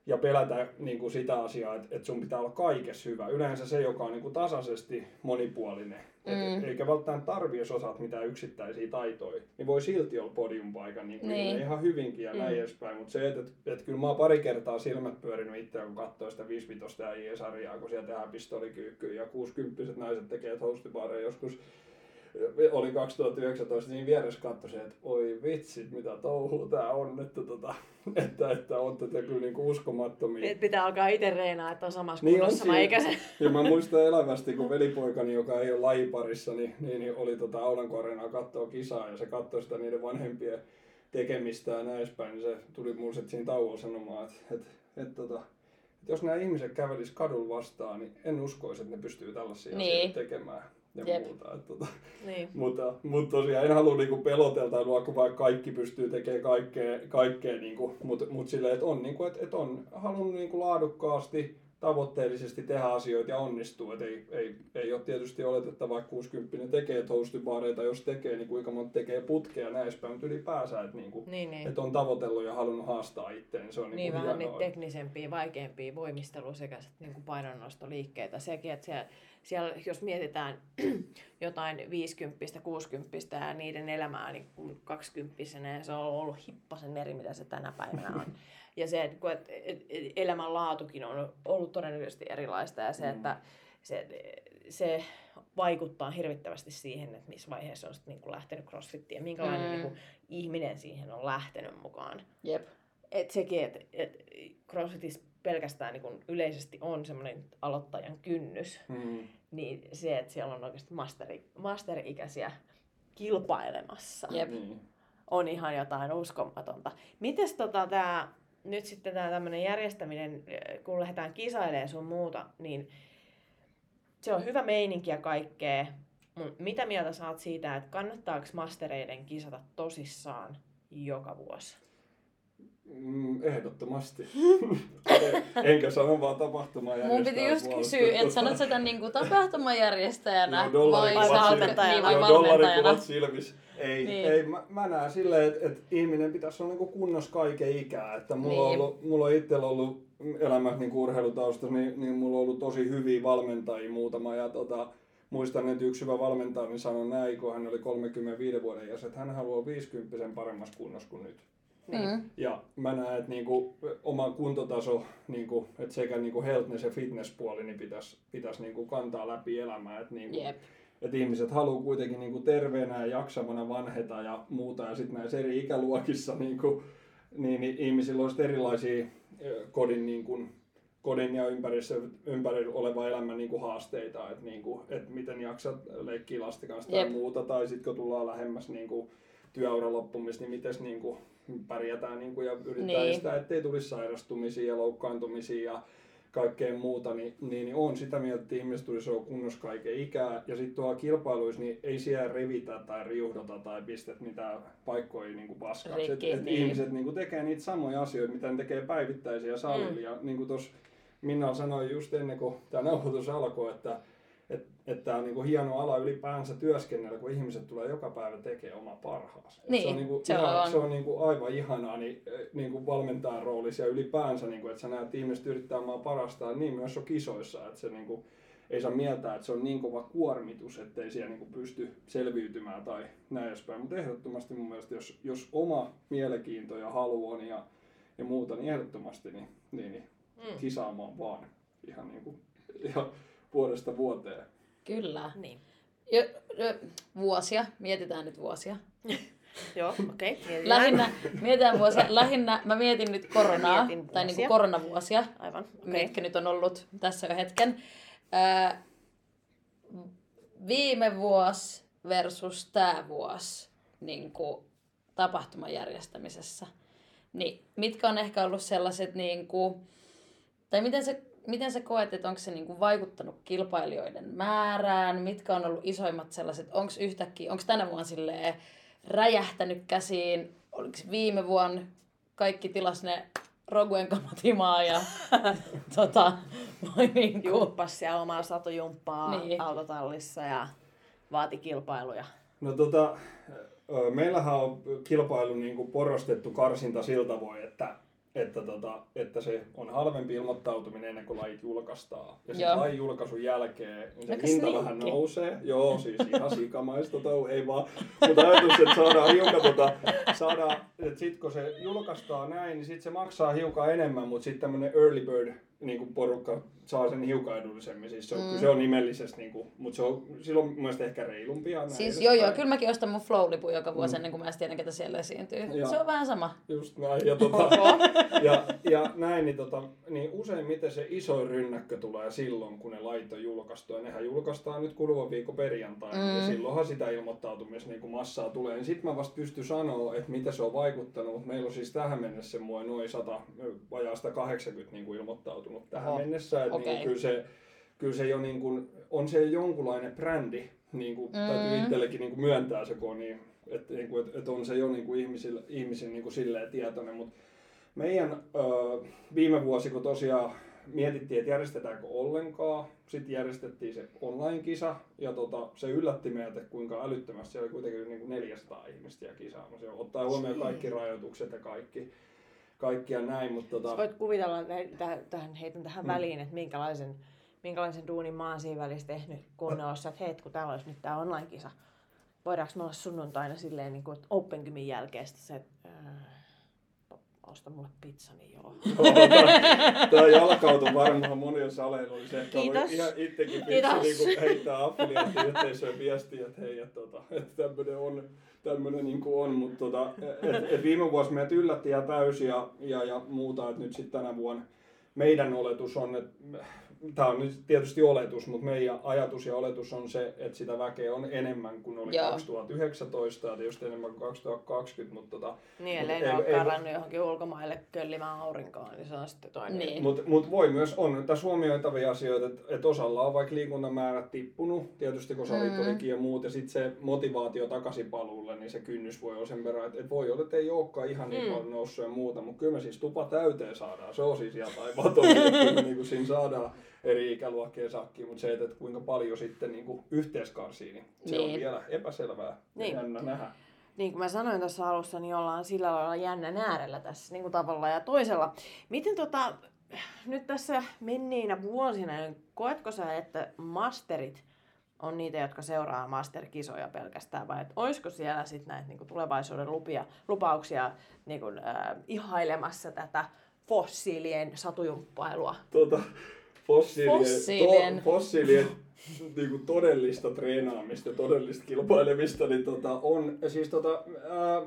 ja pelätä niin kuin sitä asiaa, että, että sun pitää olla kaikessa hyvä. Yleensä se, joka on niin kuin tasaisesti monipuolinen, mm. et, eikä välttämättä tarvi, jos osaat mitään yksittäisiä taitoja, niin voi silti olla podiumpaikan niin kuin niin. ihan hyvinkin ja mm. näin edespäin. Mutta se, että, että, että kyllä mä oon pari kertaa silmät pyörinyt itse, kun katsoo sitä 55 ja IE-sarjaa, kun siellä tehdään pistolikyykkyä ja 60 naiset tekee toastibaareja joskus oli 2019, niin vieressä katsoi että oi vitsit, mitä touhua tää on, että, tota, että, että on tätä kyllä niinku uskomattomia. Et pitää alkaa itse reenaa, että on samassa niin kunnossa sama ikäisen. Ja mä muistan elävästi, kun velipoikani, joka ei ole lajiparissa, niin, niin, niin oli tota Aulanko katsoa kisaa ja se katsoi sitä niiden vanhempien tekemistä ja näin edespäin, niin se tuli mulle siinä tauolla sanomaan, että, että, että, tota, että, että jos nämä ihmiset kävelisivät kadulla vastaan, niin en uskoisi, että ne pystyy tällaisia niin. asioita tekemään ja Jep. muuta. Että, tota, niin. mutta, mutta tosiaan en halua niinku peloteltailua, kun vaikka kaikki pystyy tekemään kaikkea, kaikkea niinku, mutta, mutta silleen, että on, niinku, että, että on halunnut niinku laadukkaasti, tavoitteellisesti tehdä asioita ja onnistuu. Et ei, ei, ei ole tietysti oletettava, vaikka 60 tekee toastibaareita, jos tekee, niin kuinka monta tekee putkea edespäin, mutta ylipäänsä, että, niinku, niin, niin. että on tavoitellut ja halunnut haastaa itseään, niin se on niin, niin vähän niitä teknisempiä, vaikeampia voimistelu sekä niin kuin painonnostoliikkeitä. Sekin, että siellä siellä, jos mietitään jotain 50 60 ja niiden elämää niin 20 se on ollut hippasen eri, mitä se tänä päivänä on. Ja se, että et, et, elämän laatukin on ollut todennäköisesti erilaista ja se, mm. että se, se vaikuttaa hirvittävästi siihen, että missä vaiheessa on niin kuin lähtenyt crossfittiin ja minkälainen mm. niin kuin, ihminen siihen on lähtenyt mukaan. Jep. Et sekin, että et crossfitissa pelkästään niin yleisesti on semmoinen aloittajan kynnys, mm. niin se, että siellä on oikeasti masteri, masterikäisiä kilpailemassa, Jep. Mm. on ihan jotain uskomatonta. Mites tota, tää, nyt sitten tämä tämmöinen järjestäminen, kun lähdetään kisailemaan sun muuta, niin se on hyvä meininki ja kaikkea, mitä mieltä saat siitä, että kannattaako mastereiden kisata tosissaan joka vuosi? Mm, ehdottomasti. Enkä sano vaan tapahtumajärjestäjänä. Mun piti just kysyä, että sanot sä tämän niinku tapahtumajärjestäjänä no, vai, valmentajana? Niin, vai valmentajana? silmissä. Ei, niin. ei mä, mä näen silleen, että, että ihminen pitäisi olla niinku kunnossa kaiken ikää. Että mulla, niin. on ollut, mulla on itsellä ollut elämässä niinku urheilutaustassa, niin, niin mulla on ollut tosi hyviä valmentajia muutama. Ja tota, muistan, että yksi hyvä valmentaja niin sanoi näin, kun hän oli 35 vuoden jäsen, että hän haluaa 50 paremmassa kunnossa kuin nyt. Niin. Mm. Ja mä näen, että niinku, oma kuntotaso, niinku, että sekä niinku healthness ja fitness-puoli niin pitäisi pitäis niinku kantaa läpi elämää. Että niinku, yep. Et ihmiset haluaa kuitenkin niinku terveenä ja jaksamana vanheta ja muuta. Ja sitten näissä eri ikäluokissa niinku, niin, niin ihmisillä olisi erilaisia kodin niinku, kodin ja ympärissä, ympärillä oleva elämän niin kuin haasteita, että, niin kuin, että miten jaksat leikkiä lasten kanssa tai Jep. muuta, tai sitten kun tullaan lähemmäs niin kuin, työuran loppumista, niin miten niin kuin, pärjätään niin kuin, ja yritetään Niin. niin. estää, ettei tulisi sairastumisia ja loukkaantumisia ja kaikkea muuta, niin, niin, niin on sitä mieltä, että ihmiset tulisi olla kunnossa kaiken ikää. Ja sitten tuolla kilpailuissa, niin ei siellä revitä tai riuhdota tai pistet mitään paikkoja niin kuin paskaksi. Et, et niin. ihmiset niin kuin tekee niitä samoja asioita, mitä ne tekee päivittäisiä salilla. Mm. Ja niin kuin tuossa Minna sanoi just ennen kuin tämä nauhoitus alkoi, että että et tämä on niinku hieno ala ylipäänsä työskennellä, kun ihmiset tulee joka päivä tekemään oma parhaansa. Niin, se on, niinku se ihan, on. se on niinku aivan ihanaa niin, niinku valmentajan roolissa ja ylipäänsä, niinku, että sä näet, ihmiset yrittää omaa parastaan, niin myös on kisoissa, että se niinku, ei saa mieltää, että se on niin kova kuormitus, ettei siellä niinku pysty selviytymään tai näin edespäin. Mutta ehdottomasti mun mielestä, jos, jos oma mielenkiinto ja halu on ja, ja muuta, niin ehdottomasti niin, niin, niin Mm. kisaamaan vaan ihan, niinku, ihan vuodesta vuoteen. Kyllä. Niin. Jo, jo, vuosia, mietitään nyt vuosia. Joo, okei. Okay. Lähinnä, mietitään vuosia. Lähinnä mä mietin nyt koronaa, Mietin tai niinku vuosia. koronavuosia, Aivan, okay. mitkä nyt on ollut tässä jo hetken. Ää, viime vuosi versus tämä vuosi niin kuin tapahtuman järjestämisessä. Niin mitkä on ehkä ollut sellaiset, niin kuin, tai miten sä, miten sä koet, että onko se niin kuin vaikuttanut kilpailijoiden määrään, mitkä on ollut isoimmat sellaiset, onko yhtäkkiä, onko tänä vuonna silleen räjähtänyt käsiin, oliko viime vuonna kaikki tilas ne Roguen kamatimaa ja tota, voi niin kuin, Jumppas siellä omaa satujumppaa Niin. autotallissa ja vaati kilpailuja. No tota, meillähän on kilpailu niin kuin porrastettu karsinta sillä tavoin, että, että, tota, että se on halvempi ilmoittautuminen ennen kuin lajit julkaistaan. Ja sen Joo. lajin julkaisun jälkeen niin se hinta sneaky. vähän nousee. Joo, siis ihan sikamaista touhu, ei vaan. Mutta ajatus, että saadaan hiukan tota, saadaan, että sit kun se julkaistaan näin, niin sit se maksaa hiukan enemmän, mutta sitten tämmönen early bird niin kuin porukka saa sen hiukan edullisemmin. Siis se on, mm. se on nimellisesti, niin kuin, mutta se on silloin mun mielestä ehkä reilumpia. näin Siis joo joo, kyllä mäkin ostan mun flow-lipun joka vuosi ennen kuin mä tiedän, ketä siellä esiintyy. Joo. Se on vähän sama. Just näin. Ja, tota, ja, ja näin, niin, tota, niin useimmiten se iso rynnäkkö tulee silloin, kun ne lait on julkaistu. Ja nehän julkaistaan nyt kuluvan viikon perjantaina. Mm. Ja silloinhan sitä ilmoittautumista niin kuin massaa tulee. Niin sitten mä vasta pystyn sanoa, että mitä se on vaikuttanut. Mutta meillä on siis tähän mennessä semmoinen noin 100, vajaa 180 niin kuin ilmoittautunut tähän Oho. mennessä. Että Okei. niin kyllä se, kyllä se jo niin kuin, on se jonkunlainen brändi, niin kuin, mm. täytyy itsellekin niin kuin myöntää se, kun on niin, että niin kuin, et, et on se jo niin kuin ihmisillä, ihmisillä niin kuin silleen tietoinen, mutta meidän ö, viime vuosi, kun tosiaan mietittiin, että järjestetäänkö ollenkaan, sitten järjestettiin se online-kisa, ja tota, se yllätti meidät, että kuinka älyttömästi siellä oli kuitenkin niin kuin 400 ihmistä ja kisaamassa, ottaa huomioon kaikki rajoitukset ja kaikki, kaikki ja näin, mutta tota, Sä voit kuvitella, tähän, tähän heitän tähän mm. väliin, että minkälaisen, minkälaisen duunin mä oon siinä välissä tehnyt, kun ne olisi, että hei, kun täällä olisi nyt tää online-kisa, voidaanko me olla sunnuntaina silleen, niin kuin, että Open Gymin jälkeen se, että äh, osta mulle pizza, niin joo. Tämä jalkautui varmaan monilla saleilla. Olisi ehkä Kiitos. ollut ihan itsekin Kiitos. fiksu niin heittää affiliaattiyhteisöön viestiä, että hei, että, tota, että tämmöinen on, tämmöinen niin on. Mutta tota, et, et viime vuosi meidät yllätti ihan täysin ja, ja, ja muuta, että nyt sitten tänä vuonna meidän oletus on, että tämä on nyt tietysti oletus, mutta meidän ajatus ja oletus on se, että sitä väkeä on enemmän kuin oli Joo. 2019 ja just enemmän kuin 2020, mutta tota, Niin, Mut ellei ei- ne ole ei- karannut johonkin ulkomaille köllimään aurinkoon, niin se on sitten toinen. Niin. Mutta mut voi myös, on tässä huomioitavia asioita, että et osalla on vaikka liikuntamäärät tippunut, tietysti kun salit Mm. olikin ja muut, ja sitten se motivaatio takaisin paluulle, niin se kynnys voi olla sen verran, että et voi olla, että ei olekaan ihan niin Mm. paljon noussut ja muuta, mutta kyllä me siis tupa täyteen saadaan, se on siis ihan kyllä me niinku siinä saadaan eri ikäluokkien sakkiin, mutta se, että et kuinka paljon sitten niinku yhteiskarsii, niin se on Niin. vielä epäselvää Niin. ja jännä nähdä. Niin kuin mä sanoin tuossa alussa, niin ollaan sillä lailla jännän äärellä tässä niin kuin tavalla ja toisella. Miten tota, nyt tässä menneinä vuosina, niin koetko sä, että masterit on niitä, jotka seuraa masterkisoja pelkästään, vai että olisiko siellä sitten näitä niin kuin tulevaisuuden lupia, lupauksia niin kuin, äh, ihailemassa tätä fossiilien satujumppailua? tuota, fossiilien, Fossiilien. To, fossiilien niinku todellista treenaamista ja todellista kilpailemista, niin tota, on, siis tota, ää,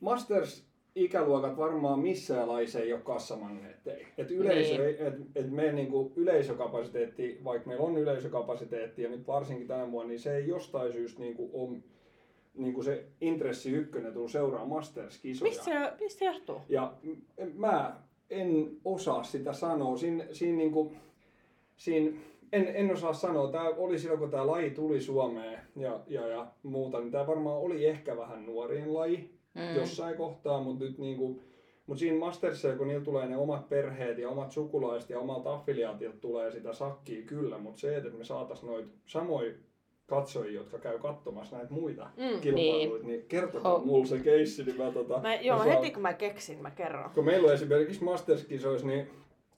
Masters ikäluokat varmaan missään laissa ei ole kassamagneetteja. Et yleisö, Niin. et, et meidän niinku yleisökapasiteetti, vaikka meillä on yleisökapasiteetti ja nyt varsinkin tänä vuonna, niin se ei jostain syystä niinku on niinku se intressi ykkönen tuu seuraa Masters-kisoja. Mistä se, mistä se johtuu? Ja m- mä en osaa sitä sanoa. Siinä, siinä, niinku, siinä en, en osaa sanoa. Tää oli silloin, kun tämä laji tuli Suomeen ja, ja, ja muuta, niin tämä varmaan oli ehkä vähän nuorien laji mm. jossain kohtaa, mutta nyt niinku, mut siinä Mastersissa, kun niillä tulee ne omat perheet ja omat sukulaiset ja omalta affiliaatilta tulee sitä sakkia kyllä, mutta se, että me saataisiin noita samoja katsojia, jotka käy katsomassa näitä muita Mm, mm, kilpailuita, niin, niin kertokaa Ho- mulle se keissi, niin mä tota... Mä, joo, mä saan- heti kun mä keksin, mä kerron. kun meillä on esimerkiksi Masters-kisoissa, niin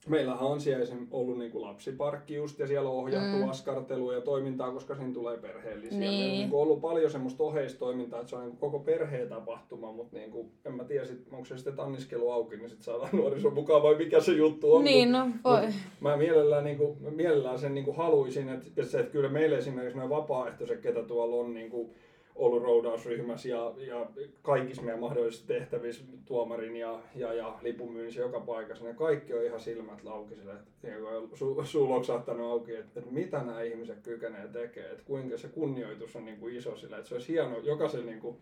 meillähän on siellä esim. ollut niin kuin lapsiparkki just, ja siellä on ohjattu mm. askartelua ja toimintaa, koska siinä tulee perheellisiä. Niin. Meillä on niin kuin ollut paljon semmoista oheistoimintaa, että se on niin kuin koko perheen tapahtuma, mutta niin kuin, en mä tiedä, sit, onko se sitten anniskelu auki, niin sitten saadaan nuoriso mukaan vai mikä se juttu on. Niin, no voi. mut Mä mielellään, niin kuin, mielellään sen niin kuin haluaisin, että, että, se, että kyllä meille esimerkiksi nämä vapaaehtoiset, ketä tuolla on niin kuin, ollut roudausryhmässä ja, ja kaikissa meidän mahdollisissa tehtävissä tuomarin ja, ja, ja lipunmyynnissä joka paikassa, ne kaikki on ihan silmät laukisille, että niin su, suu loksahtanut auki, että, että mitä nämä ihmiset kykenee tekemään, että kuinka se kunnioitus on niin kuin iso sille, että se olisi hienoa jokaisen niin kuin,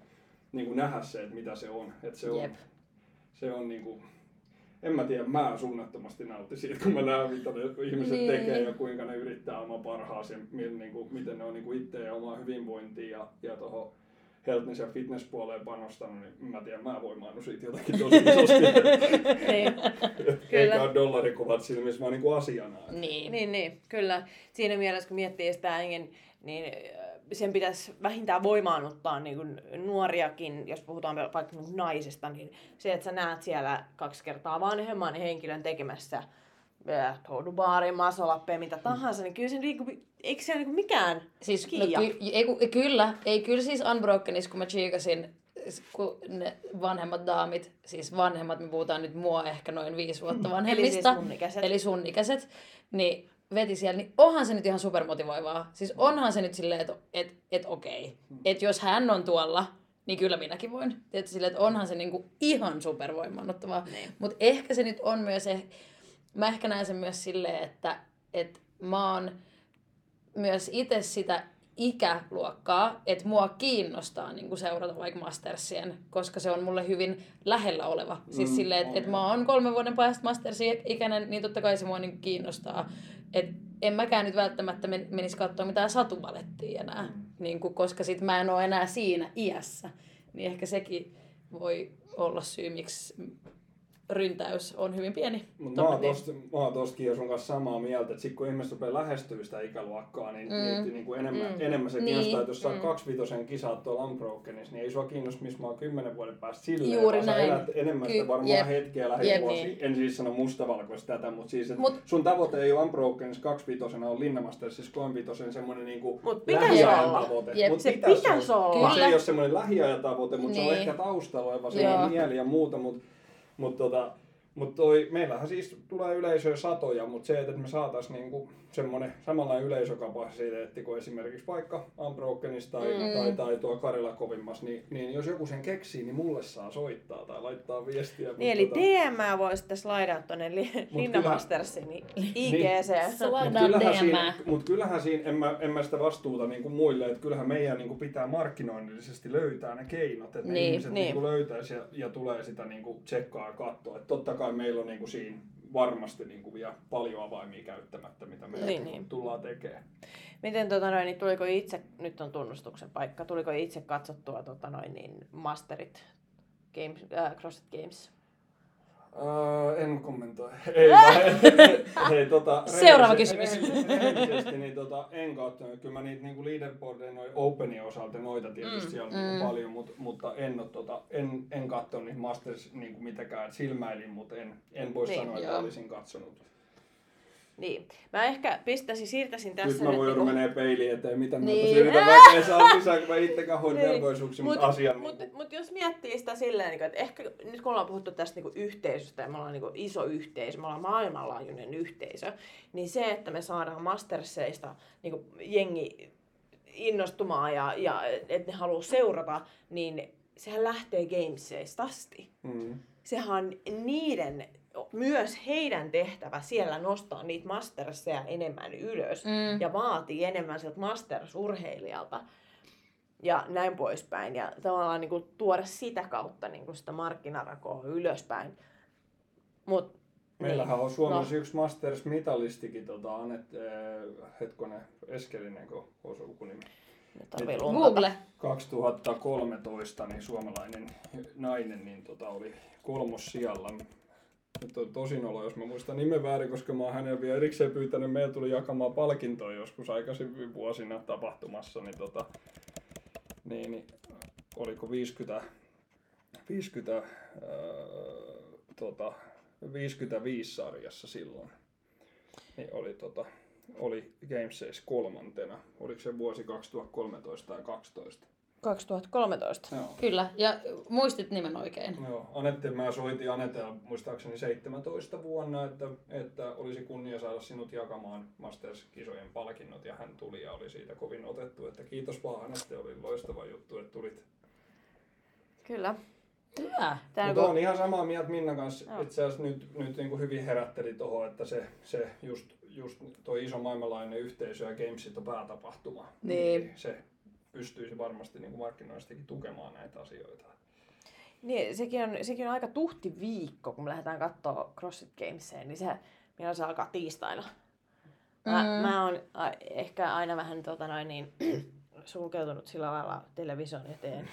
niin kuin nähdä se, että mitä se on, että se on, Jep. se on niin kuin, en mä tiedä, mä suunnattomasti nautin siitä, kun mä näen, mitä ne ihmiset Niin. tekee ja kuinka ne yrittää oman parhaansa ja mi- niin kuin, miten ne on niin kuin itse ja omaa hyvinvointia ja, ja tuohon healthness ja fitness puoleen panostanut, niin mä tiedän, mä voimaannut siitä jotakin tosi isosti. niin. Eikä ole dollarikuvat silmissä, vaan niin kuin asiana. Niin. niin, niin, kyllä. Siinä mielessä, kun miettii sitä, niin, niin äh, sen pitäisi vähintään voimaannuttaa niin kuin nuoriakin, jos puhutaan vaikka niin naisesta, niin se, että sä näet siellä kaksi kertaa vanhemman henkilön tekemässä toudubaari, masolappe, mitä tahansa, niin kyllä se niinku, eikö se ole niinku mikään Siis, no, ky, ei, ku- kyllä, ei kyllä siis Unbrokenissa, kun mä chiikasin, kun ne vanhemmat daamit, siis vanhemmat, me puhutaan nyt mua ehkä noin viisi vuotta vanhemmista. siis mun ikäiset. Eli sun ikäiset, niin veti siellä, niin onhan se nyt ihan supermotivoivaa. Siis onhan se nyt silleen, että et, et okei, että jos hän on tuolla, niin kyllä minäkin voin. Tiedätkö, silleen, että onhan se niinku ihan supervoimannuttavaa. Niin. Mutta ehkä se nyt on myös, eh, mä ehkä näen sen myös silleen, että et mä oon myös itse sitä ikäluokkaa, että mua kiinnostaa niin kuin seurata vaikka Mastersien, koska se on mulle hyvin lähellä oleva. Siis Mm, silleen, että et mä oon kolmen vuoden päästä Mastersin ikäinen, niin totta kai se mua niin kiinnostaa. Et en mäkään nyt välttämättä men- menisi katsoa mitään satubalettia enää, Mm. niin kuin, koska sit mä en ole enää siinä iässä. Niin ehkä sekin voi olla syy, miksi ryntäys on hyvin pieni. Mutta mä, oon tosta, mä oon tosta Kiia sun kanssa samaa mieltä, että sit kun ihmiset rupeaa lähestyä sitä ikäluokkaa, niin, mm. niin, niin kuin enemmän, mm. enemmän se Niin, kiinnostaa, että jos sä oot mm. kaksivitosen kisat tuolla Unbrokenissa, niin ei sua kiinnosta, missä mä oon kymmenen vuoden päästä silleen, Juuri vaan sä näin. elät enemmän Ky- sitä varmaan jep. hetkeä Jep, lähivuosia. niin. En siis sano mustavalkoista tätä, mutta siis, että Mut- sun tavoite ei ole Unbrokenissa kaksivitosena on Linnamastersissa kolmevitosen semmoinen niinku Mut pitäis lähiajan olla. tavoite. Jep. Mut Se pitäis pitäis olla. Mut Se ei ole semmoinen lähiajan tavoite, mutta se on Niin. ehkä taustalla oleva Joo. semmoinen mieli ja muuta, mutta mut tota, mutta toi, meillähän siis tulee yleisöä satoja, mutta se, että me saataisiin niinku semmoinen samanlainen yleisökapasiteetti kuin esimerkiksi vaikka Unbrokenissa tai, mm. tai, tai tuo Karila kovimmassa, niin, niin, jos joku sen keksii, niin mulle saa soittaa tai laittaa viestiä. Niin, eli DM voi sitten slaidaa tuonne li- Linna Mastersin IGC. Se Mutta laitetaan kyllähän, siinä, mut kyllähän siinä, en mä, en mä sitä vastuuta niin kuin muille, että kyllähän meidän niin kuin pitää markkinoinnillisesti löytää ne keinot, että ne Niin, ihmiset niin. niin. Niin löytäisi ja, ja tulee sitä niin kuin tsekkaa ja katsoa. Että totta kai meillä on niin kuin siinä varmasti niin kuin vielä paljon avaimia käyttämättä, mitä me Niin, niin. tullaan tekemään. Miten tota noin, niin tuliko itse, nyt on tunnustuksen paikka, tuliko itse katsottua tota noin, niin masterit Games, äh, CrossFit Games? Uh, en kommentoi. Ei vaan, hei, tota, Seuraava kysymys. rehellisesti- niin tota, en katsonut. Kyllä mä niitä niinku leaderboardeja, noin Openin osalta, noita tietysti mm, siellä on niinku paljon, mut, mutta en, oo, tota, en, en katsonut niitä Masters niinku mitenkään, että silmäilin, mutta en, en voi Niin, sanoa, että joo. olisin katsonut. Niin. Mä ehkä pistäisin, siirtäisin tässä Nyt mä voin niinku- menee peiliin eteen, mitä mä Niin. niin. yritän vaikea saa lisää, kun mä itse hoidin Niin. velvollisuuksia, mutta Mut- asian. Mut, mut jos miettii sitä silleen, niin että ehkä nyt kun ollaan puhuttu tästä niin yhteisöstä ja me ollaan niin iso yhteisö, me ollaan maailmanlaajuinen yhteisö, niin se, että me saadaan Masterseista niin jengi innostumaan ja, ja että ne haluaa seurata, niin sehän lähtee Gamesseista asti. Mm. Sehän on niiden, myös heidän tehtävä siellä nostaa niitä masterseja enemmän ylös Mm. ja vaatii enemmän sieltä masters-urheilijalta ja näin poispäin. Ja tavallaan niin kuin, tuoda sitä kautta niin kuin, sitä markkinarakoa ylöspäin. Mut, Meillähän on Suomessa No. yksi Masters-mitalistikin, tota, Anet, äh, hetkonen, Eskelinen, kun on sukunimi. Nyt. Google. 2013 niin suomalainen nainen niin tota, oli kolmos sijalla. Nyt on tosin olo, jos mä muistan nimen väärin, koska mä oon hänen vielä erikseen pyytänyt. Meillä tuli jakamaan palkintoja joskus aikaisemmin vuosina tapahtumassa. Niin, tota, niin, niin oliko 50, 50 ää, tota, 55 sarjassa silloin. Niin oli, tota, oli Games kolmantena. Oliko se vuosi 2013 tai 2012? 2013. Joo. Kyllä, ja muistit nimen oikein. Joo, Anette, mä soitin Anetella muistaakseni 17 vuonna, että, että olisi kunnia saada sinut jakamaan Masters-kisojen palkinnot ja hän tuli ja oli siitä kovin otettu, että kiitos vaan Anette, oli loistava juttu, että tulit. Kyllä. Hyvä. Tää Mutta kun- on ihan samaa mieltä Minna kanssa, Joo. itse asiassa nyt, nyt niin kuin hyvin herätteli tuohon, että se, se just, just toi iso maailmanlainen yhteisö ja Gamesit on päätapahtuma. Niin. Se pystyisi varmasti niin kuin markkinoistakin tukemaan näitä asioita. Niin, sekin on, sekin on aika tuhti viikko, kun me lähdetään katsoa CrossFit Gameseen, niin se, meillä se alkaa tiistaina. Mä, Mm. mä oon a, ehkä aina vähän tota noin, niin, sulkeutunut sillä lailla television eteen.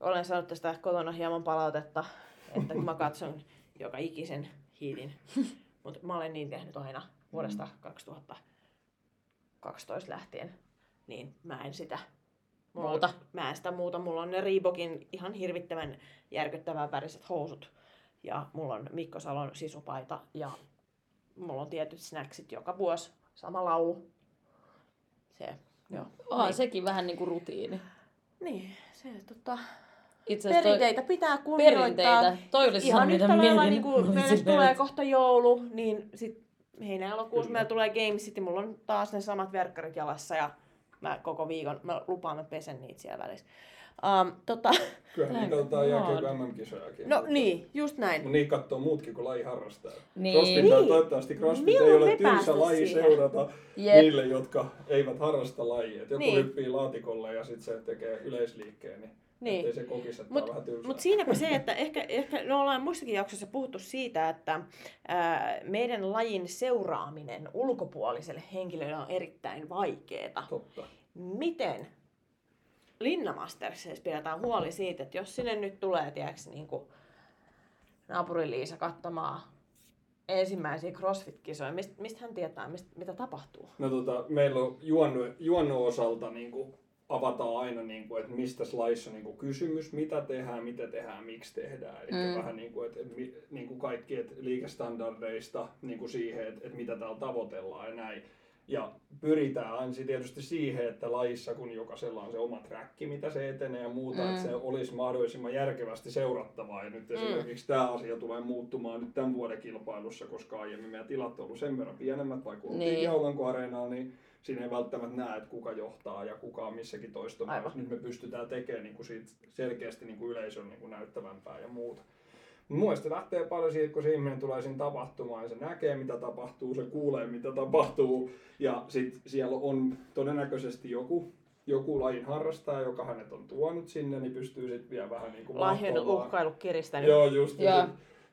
Olen saanut tästä kotona hieman palautetta, että kun mä katson joka ikisen hiitin. Mutta mä olen niin tehnyt aina vuodesta 2012 lähtien, niin mä en sitä Mulla Muuta. On, mä en sitä muuta. Mulla on ne Reebokin ihan hirvittävän järkyttävää väriset housut. Ja mulla on Mikko Salon sisupaita. Ja mulla on tietyt snacksit joka vuosi. Sama laulu. Se, joo. On niin. sekin vähän niinku rutiini. Niin, se tota... Itse asiassa toi- Perinteitä pitää kunnioittaa. Perinteitä. Toi olisi Ihan yhtä lailla, niin kuin meille tulee kohta joulu, niin sit heinä-elokuussa meillä tulee Gamesit ja mulla on taas ne samat verkkarit jalassa ja mä koko viikon, mä lupaan, mä pesen niitä siellä välissä. Um, tota, Kyllähän Thank niitä otetaan jääkiekko MM-kisojakin. no mutta- niin, just näin. Mutta niin katsoo muutkin kuin laji harrastaa. Niin. CrossFit on Niin. toivottavasti CrossFit Milloin ei ole tylsä laji siihen? seurata Jep. niille, jotka eivät harrasta lajia. Et joku Niin. hyppii laatikolle ja sitten se tekee yleisliikkeen, niin, Niin. ettei se kokisi, että Mut- vähän tylsää. Mutta siinäpä se, että ehkä, ehkä me ollaan muissakin jaksoissa puhuttu siitä, että ää, meidän lajin seuraaminen ulkopuoliselle henkilölle on erittäin vaikeaa. Totta. Miten Linna Mastersissa pidetään huoli siitä, että jos sinne nyt tulee, tiedätkö, niin kuin naapuri Liisa katsomaan ensimmäisiä CrossFit-kisoja, mistä, mistä hän tietää, mistä, mitä tapahtuu? No tota, meillä on juonno, juonnon osalta niin kuin avataan aina, niin kuin, että mistä lajissa on niin kuin kysymys, mitä tehdään, mitä tehdään, miksi tehdään. Eli Mm. mm. vähän niin kuin, että, että niin kuin kaikki että liikestandardeista niin kuin siihen, että, että mitä täällä tavoitellaan ja näin. Ja pyritään aina tietysti siihen, että lajissa, kun jokaisella on se oma träkki, mitä se etenee ja muuta, Mm. että se olisi mahdollisimman järkevästi seurattavaa. Ja nyt esimerkiksi tämä asia tulee muuttumaan nyt tämän vuoden kilpailussa, koska aiemmin meidän tilat on ollut sen verran pienemmät, vaikka oltiin Niin. Jaulanko-areenalla, niin siinä ei välttämättä näe, että kuka johtaa ja kuka on missäkin toistomassa. Nyt me pystytään tekemään niin kuin siitä selkeästi niin kuin yleisön niin kuin näyttävämpää ja muuta. Mielestä lähtee paljon siitä, kun se ihminen tulee sinne tapahtumaan ja se näkee, mitä tapahtuu, se kuulee, mitä tapahtuu. Ja sitten siellä on todennäköisesti joku, joku lajin harrastaja, joka hänet on tuonut sinne, niin pystyy sitten vielä vähän niin kuin mahtomaan. uhkailu kiristänyt. Joo, just. Joo. Ja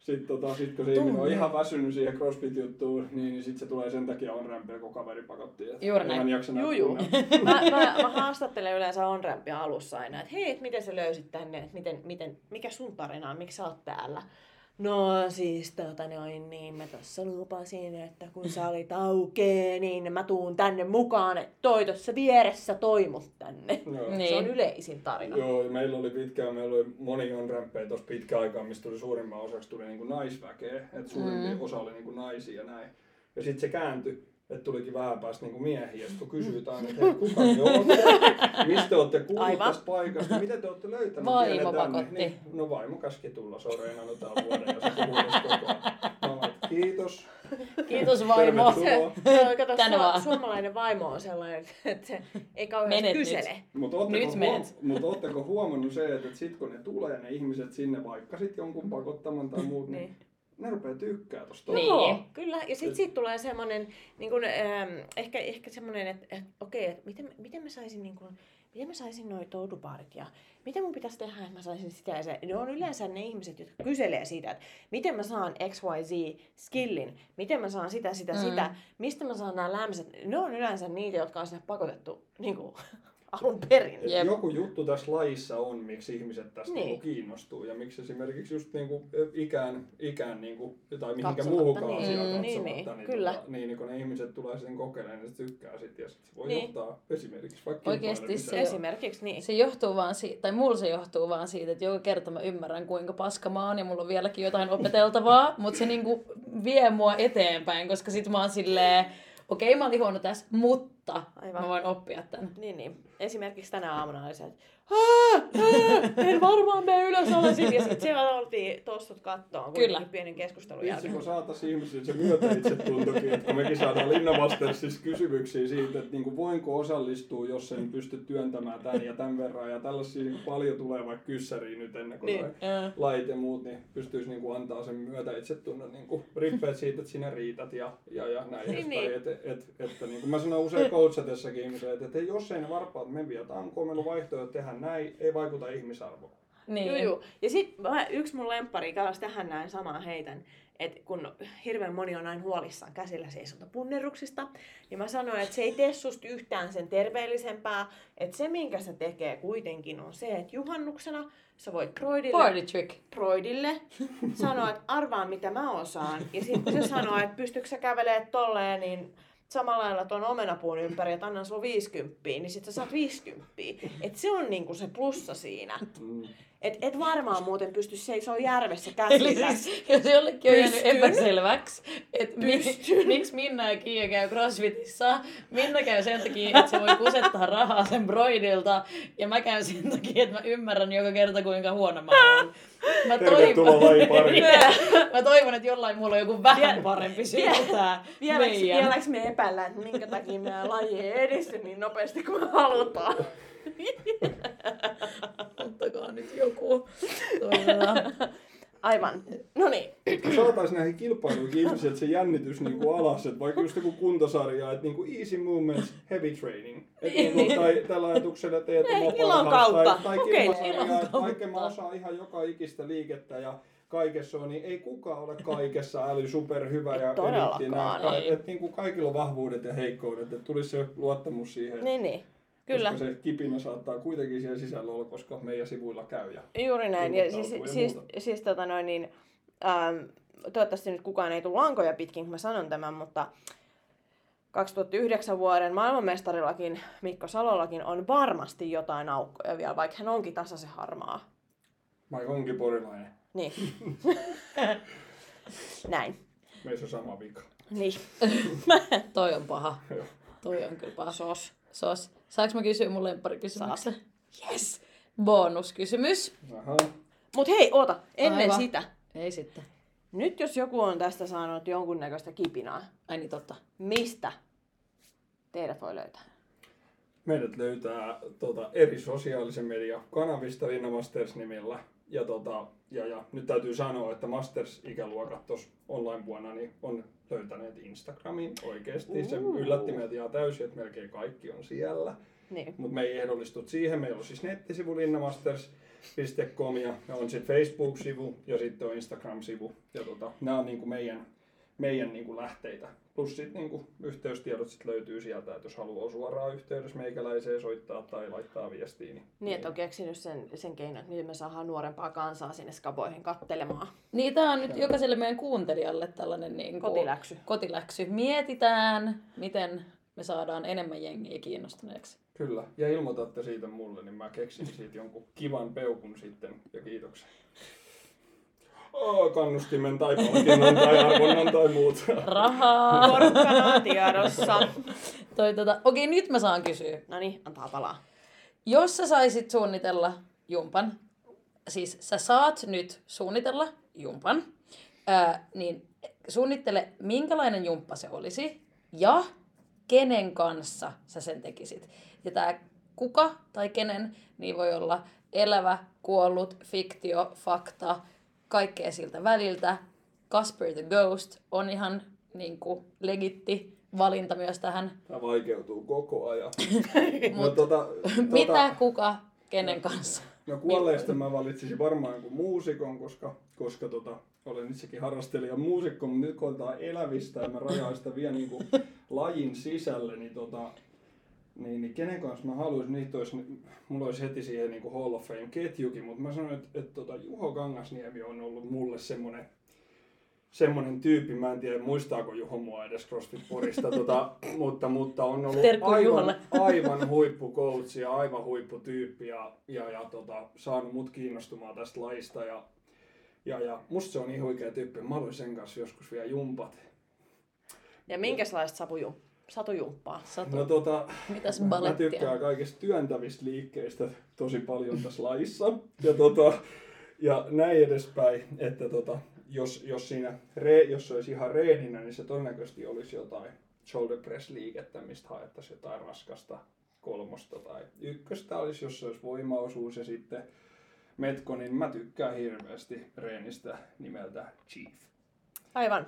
sit, sit, tota, sit kun se ihminen on ihan väsynyt siihen CrossFit-juttuun, niin, niin sit se tulee sen takia on rämpiä, kun kaveri pakotti. Juuri näin. jaksa Juu, juu. mä, mä, mä haastattelen yleensä on-rampia alussa aina, että hei, et miten sä löysit tänne, että miten, miten, mikä sun tarina on, miksi sä oot täällä? No siis tota noin, niin mä tossa lupasin, että kun sä olit aukee, niin mä tuun tänne mukaan, että toi tossa vieressä toi mut tänne. Joo. Niin. Se on yleisin tarina. Joo, ja meillä oli pitkään, meillä oli moni on rämpejä tuossa pitkä aikaa, mistä tuli suurimman osaksi tuli niinku naisväkeä, että suurempi Mm. osa oli niinku naisia ja näin. Ja sitten se kääntyi, että tulikin vähän päästä niinku miehiä, kun kysytään, että hei, kuka te olette, mistä te olette kuullut tästä paikasta, miten te olette löytäneet Vaimo tänne? pakotti. Niin, no vaimo käski tulla, se on reenannut täällä vuoden ja se koko ajan. Että Kiitos. Kiitos vaimo. Tervetuloa. Se, kato, Tänne vaan. suomalainen vaimo on sellainen, että se ei kauheasti Menet kysele. nyt. Mutta ootteko, Nyt huom- meet. mut ootteko huomannut se, että sit kun ne tulee ne ihmiset sinne, vaikka sit jonkun pakottaman tai muut, niin, Niin. Ne rupeaa tykkää tosta. Niin. Joo, kyllä. Ja sitten siitä tulee semmoinen, niin kun, ähm, ehkä, ehkä semmoinen, että, että okei, että miten, miten mä saisin, niin kun, miten mä saisin noi toudubaarit ja mitä mun pitäisi tehdä, että mä saisin sitä ja se. Ne on yleensä ne ihmiset, jotka kyselee siitä, että miten mä saan XYZ-skillin, miten mä saan sitä, sitä, Mm. mm. sitä, mistä mä saan nämä lämmöiset. Ne on yleensä niitä, jotka on sinne pakotettu niin kuin, alun perin. Jep. Joku juttu tässä lajissa on, miksi ihmiset tästä Niin. niin. kiinnostuu ja miksi esimerkiksi just niinku ikään, ikään niinku, tai mihinkä Katsomatta, muuhunkaan niin. asiaan Mm. Niin, katsomatta, niin, kyllä. Tota, niin, niin kun ne ihmiset tulee sitten kokeilemaan, niin se tykkää sit, ja sit se voi Niin. johtaa esimerkiksi vaikka Oikeesti kilpailemiseen. se- Esimerkiksi niin. Se johtuu vaan siitä, tai mulla se johtuu vaan siitä, että joka kerta mä ymmärrän kuinka paska mä oon ja mulla on vieläkin jotain opeteltavaa, mutta se niinku vie mua eteenpäin, koska sit mä oon silleen, okei okay, mä olin huono tässä, mutta Aivan. mä voin oppia tän. Niin, niin. Esimerkiksi tänä aamuna oli se, että "Aa, en varmaan mene ylös alasin. Ja sitten siellä oltiin tossut kattoon Kyllä. pienen keskustelun Vitsi, jälkeen. kun saataisiin ihmisille se myötä itse tuntokin, että kun mekin saadaan Linnavastersissa kysymyksiä siitä, että niinku voinko osallistua, jos en pysty työntämään tän ja tämän verran, ja tällaisia niinku paljon tulee vaikka kyssäriä nyt ennen kuin Niin. niin. Lait ja muut, niin pystyisi niinku antaa sen myötä itsetunnon niinku rippeet siitä, että sinä riität ja, ja, ja näin Niin, niin, niin. Et, et, et, että niin kuin mä sanon usein coachatessakin ihmisille, että, että jos ei ne varpaat mene vielä tankoon, meillä on vaihtoehto tehdä näin, ei vaikuta ihmisarvoon. Niin. Joo, joo. Ja sitten yksi mun lemppari, kalas tähän näin samaa heitän, että kun hirveän moni on aina huolissaan käsillä seisontapunneruksista, niin mä sanoin, että se ei tee susta yhtään sen terveellisempää, että se minkä se tekee kuitenkin on se, että juhannuksena sä voit Broidille, Party trick. Broidille sanoa, että arvaa mitä mä osaan, ja sitten kun se sanoo, että pystytkö sä kävelemään tolleen, niin samalla lailla tuon omenapuun ympäri, että annan sulla 50, niin sit sä saat 50. Et se on niinku se plussa siinä. Et, et varmaan muuten pysty seisoo järvessä Eli käsillä. siis, jos jollekin on jäänyt epäselväksi, että mi- miksi Minna ja Kiia käy CrossFitissa. Minna käy sen takia, että se voi kusettaa rahaa sen broidilta. Ja mä käyn sen takia, että mä ymmärrän joka kerta, kuinka huono mä oon. Mä Tervetuloa lajin pariin. mä toivon, että jollain mulla on joku vähän parempi syy tää vieläks me epäillään, että minkä takia meidän laji ei edisty niin nopeasti kuin me halutaan. Ottakaa nyt joku. Aivan. No niin. Saataisiin näihin kilpailuihin ihmiset se jännitys niinku alas, että vaikka just joku kuntosarja, että niinku easy movements, heavy training. Et niinku, tai tällä ajatuksella teet oma ilon kautta. Tai, tai kilpasarjaa, ilon että kautta. vaikka mä osaan ihan joka ikistä liikettä ja kaikessa on, niin ei kukaan ole kaikessa äly superhyvä ja todellakaan, eliittinen. ei. Et, et, niinku kaikilla on vahvuudet ja heikkoudet, että tulisi se luottamus siihen. Niin, niin. Kyllä. Koska se kipinä saattaa kuitenkin siellä sisällä olla, koska meidän sivuilla käy. Ja Juuri näin. Ja siis, ja siis, muuta. siis tota noin, niin, ähm, toivottavasti nyt kukaan ei tule lankoja pitkin, kun mä sanon tämän, mutta 2009 vuoden maailmanmestarillakin Mikko Salollakin on varmasti jotain aukkoja vielä, vaikka hän onkin tasaisen harmaa. Mike onkin porilainen. Niin. Näin. Meissä on sama vika. Niin. Toi on paha. Toi on kyllä paha. Sos. Sos. Saanko mä kysyä mun lempparikysymyksen? Yes! Bonuskysymys. Aha. Mut hei, oota, ennen Aivan. sitä. Ei sitten. Nyt jos joku on tästä saanut jonkunnäköistä kipinaa, Ai niin totta. mistä teidät voi löytää? Meidät löytää tota, eri sosiaalisen median kanavista Linna Masters nimillä. Ja, tota, ja, ja, nyt täytyy sanoa, että Masters-ikäluokat tuossa online-vuonna niin on löytäneet Instagramin oikeasti. Se yllätti meitä ihan täysin, että melkein kaikki on siellä. Niin. Mutta me ei ehdollistut siihen. Meillä on siis nettisivu linnamasters.com ja on sitten Facebook-sivu ja sitten on Instagram-sivu. Ja tota, nämä on niinku meidän, meidän niinku lähteitä. Plus sitten niinku yhteystiedot sit löytyy sieltä, että jos haluaa suoraan yhteydessä meikäläiseen soittaa tai laittaa viestiä. Niin, Niin, että on keksinyt sen, sen keinon, että miten me saadaan nuorempaa kansaa sinne skaboihin kattelemaan. Niin tää on nyt jokaiselle meidän kuuntelijalle tällainen niin kuin Kotiläksy. kotiläksy. Mietitään, miten me saadaan enemmän jengiä kiinnostuneeksi. Kyllä, ja ilmoitatte siitä mulle, niin mä keksin siitä jonkun kivan peukun sitten ja kiitoksen. Oh, kannustimen tai palkinnon tai arvonnan tai muut. Rahaa! Porkkanaa tiedossa. Toi, tota, okei, nyt mä saan kysyä. No niin, antaa palaa. Jos sä saisit suunnitella jumpan, siis sä saat nyt suunnitella jumpan, ää, niin suunnittele, minkälainen jumppa se olisi ja kenen kanssa sä sen tekisit. Ja tämä kuka tai kenen, niin voi olla elävä, kuollut, fiktio, fakta, kaikkea siltä väliltä. Casper the Ghost on ihan niin kuin, legitti valinta myös tähän. Tämä vaikeutuu koko ajan. no, Mut tota, Mitä, tota, kuka, kenen kanssa? No kuolleista mä valitsisin varmaan jonkun muusikon, koska, koska tota, olen itsekin harrastelija muusikko, mutta nyt kun otetaan elävistä ja mä rajaan sitä vielä niin kuin lajin sisälle, niin, tota, niin, niin kenen kanssa mä haluaisin, niitä olisi, mulla olisi heti siihen niin kuin Hall of Fame ketjukin, mutta mä sanoin, että, että tota, Juho Kangasniemi on ollut mulle semmoinen semmoinen tyyppi, mä en tiedä muistaako Juho mua edes CrossFit Porista, tota, mutta, mutta on ollut Terkku aivan, Juholle. aivan huippukoutsi ja aivan huipputyyppi ja, ja, ja tota, saanut mut kiinnostumaan tästä lajista ja, ja, ja musta se on niin huikea tyyppi, mä haluaisin sen kanssa joskus vielä jumpat. Ja minkälaista sapujum, satujumppaa? Satu. No tota, Mitäs mä balettia? tykkään kaikista työntävistä liikkeistä tosi paljon tässä lajissa. Ja, tota, ja näin edespäin, että tota, jos, jos siinä re, jos se olisi ihan reeninä, niin se todennäköisesti olisi jotain shoulder press liikettä, mistä haettaisiin jotain raskasta kolmosta tai ykköstä olisi, jos se olisi voimaosuus ja sitten metko, niin mä tykkään hirveästi reenistä nimeltä Chief. Aivan.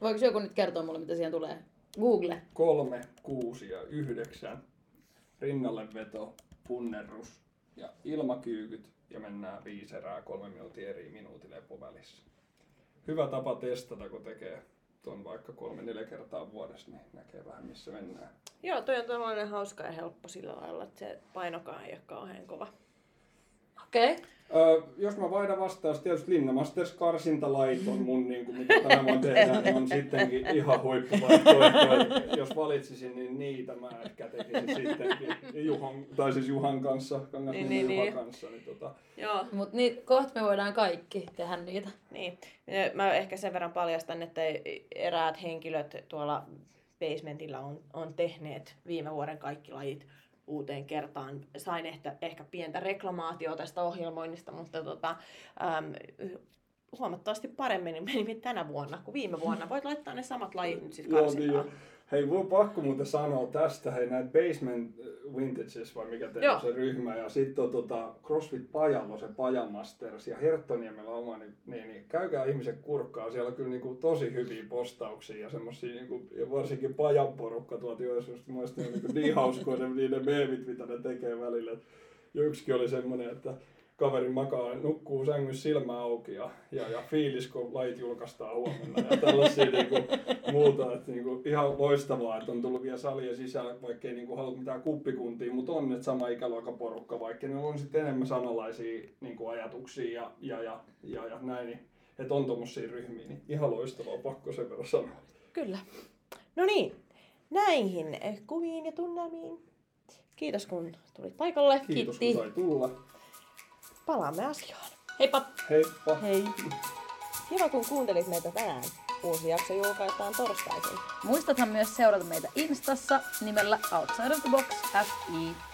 Voiko joku nyt kertoa mulle, mitä siihen tulee? Google. kolme, kuusi ja yhdeksän. Rinnalle veto, punnerrus ja ilmakyykyt ja mennään viisi erää kolme minuutin eri minuutin lepovälissä. Hyvä tapa testata, kun tekee tuon vaikka kolme neljä kertaa vuodessa, niin näkee vähän missä mennään. Joo, toi on tämmöinen hauska ja helppo sillä lailla, että se painokaan ei ole kauhean kova. Okei. Okay. Öö, jos mä vaihdan vastaus, tietysti Linna Masters karsintalajit on mun, niin kuin, mitä tänä vuonna tehdään, niin on sittenkin ihan huippuvaihtoehto. Jos valitsisin, niin niitä mä ehkä tekisin sittenkin. Juhan, tai siis Juhan kanssa, Kangas Niin, niin, niin, Juhan niin. kanssa. Niin tota, Joo, Mutta niin, kohta me voidaan kaikki tehdä niitä. niin. Mä ehkä sen verran paljastan, että eräät henkilöt tuolla basementilla on, on tehneet viime vuoden kaikki lajit uuteen kertaan. Sain ehkä, ehkä pientä reklamaatiota tästä ohjelmoinnista, mutta tota, äm, huomattavasti paremmin meni tänä vuonna kuin viime vuonna. Voit laittaa ne samat lajit nyt sitten Joo, niin karsintaan. jo. Hei, voi pakko muuten sanoa tästä, hei näitä Basement Vintages, vai mikä teillä on se ryhmä, ja sitten on tota CrossFit Pajalo, se Pajamasters, ja Herttoniemellä oma, niin, niin, niin käykää ihmiset kurkkaa, siellä on kyllä niinku tosi hyviä postauksia, ja semmosia niinku, ja varsinkin Pajan porukka tuolta Joensuusta, ne on niinku niin hauskoja ne, niin ne meemit, mitä ne tekee välillä. Ja yksikin oli semmonen, että kaveri makaa, nukkuu sängyssä silmä auki ja, ja, ja fiilis, kun lait julkaistaan huomenna ja tällaisia niinku, muuta. Että niinku, ihan loistavaa, että on tullut vielä salien sisällä, vaikka ei niinku halua mitään kuppikuntia, mutta on että sama ikäluokan porukka, vaikka ne on sitten enemmän samanlaisia niinku, ajatuksia ja, ja, ja, ja, ja näin, niin, että on tuommoisia ryhmiä, niin ihan loistavaa, pakko sen verran sanoa. Kyllä. No niin, näihin kuviin ja tunnelmiin. Kiitos kun tulit paikalle. Kiitos Kiitti. kun sai tulla. Palaamme asiaan. Heippa! Heippa! Hei. Kiva kun kuuntelit meitä tänään. Uusi jakso julkaistaan torstaisin. Muistathan myös seurata meitä Instassa nimellä Outside of the Box FI.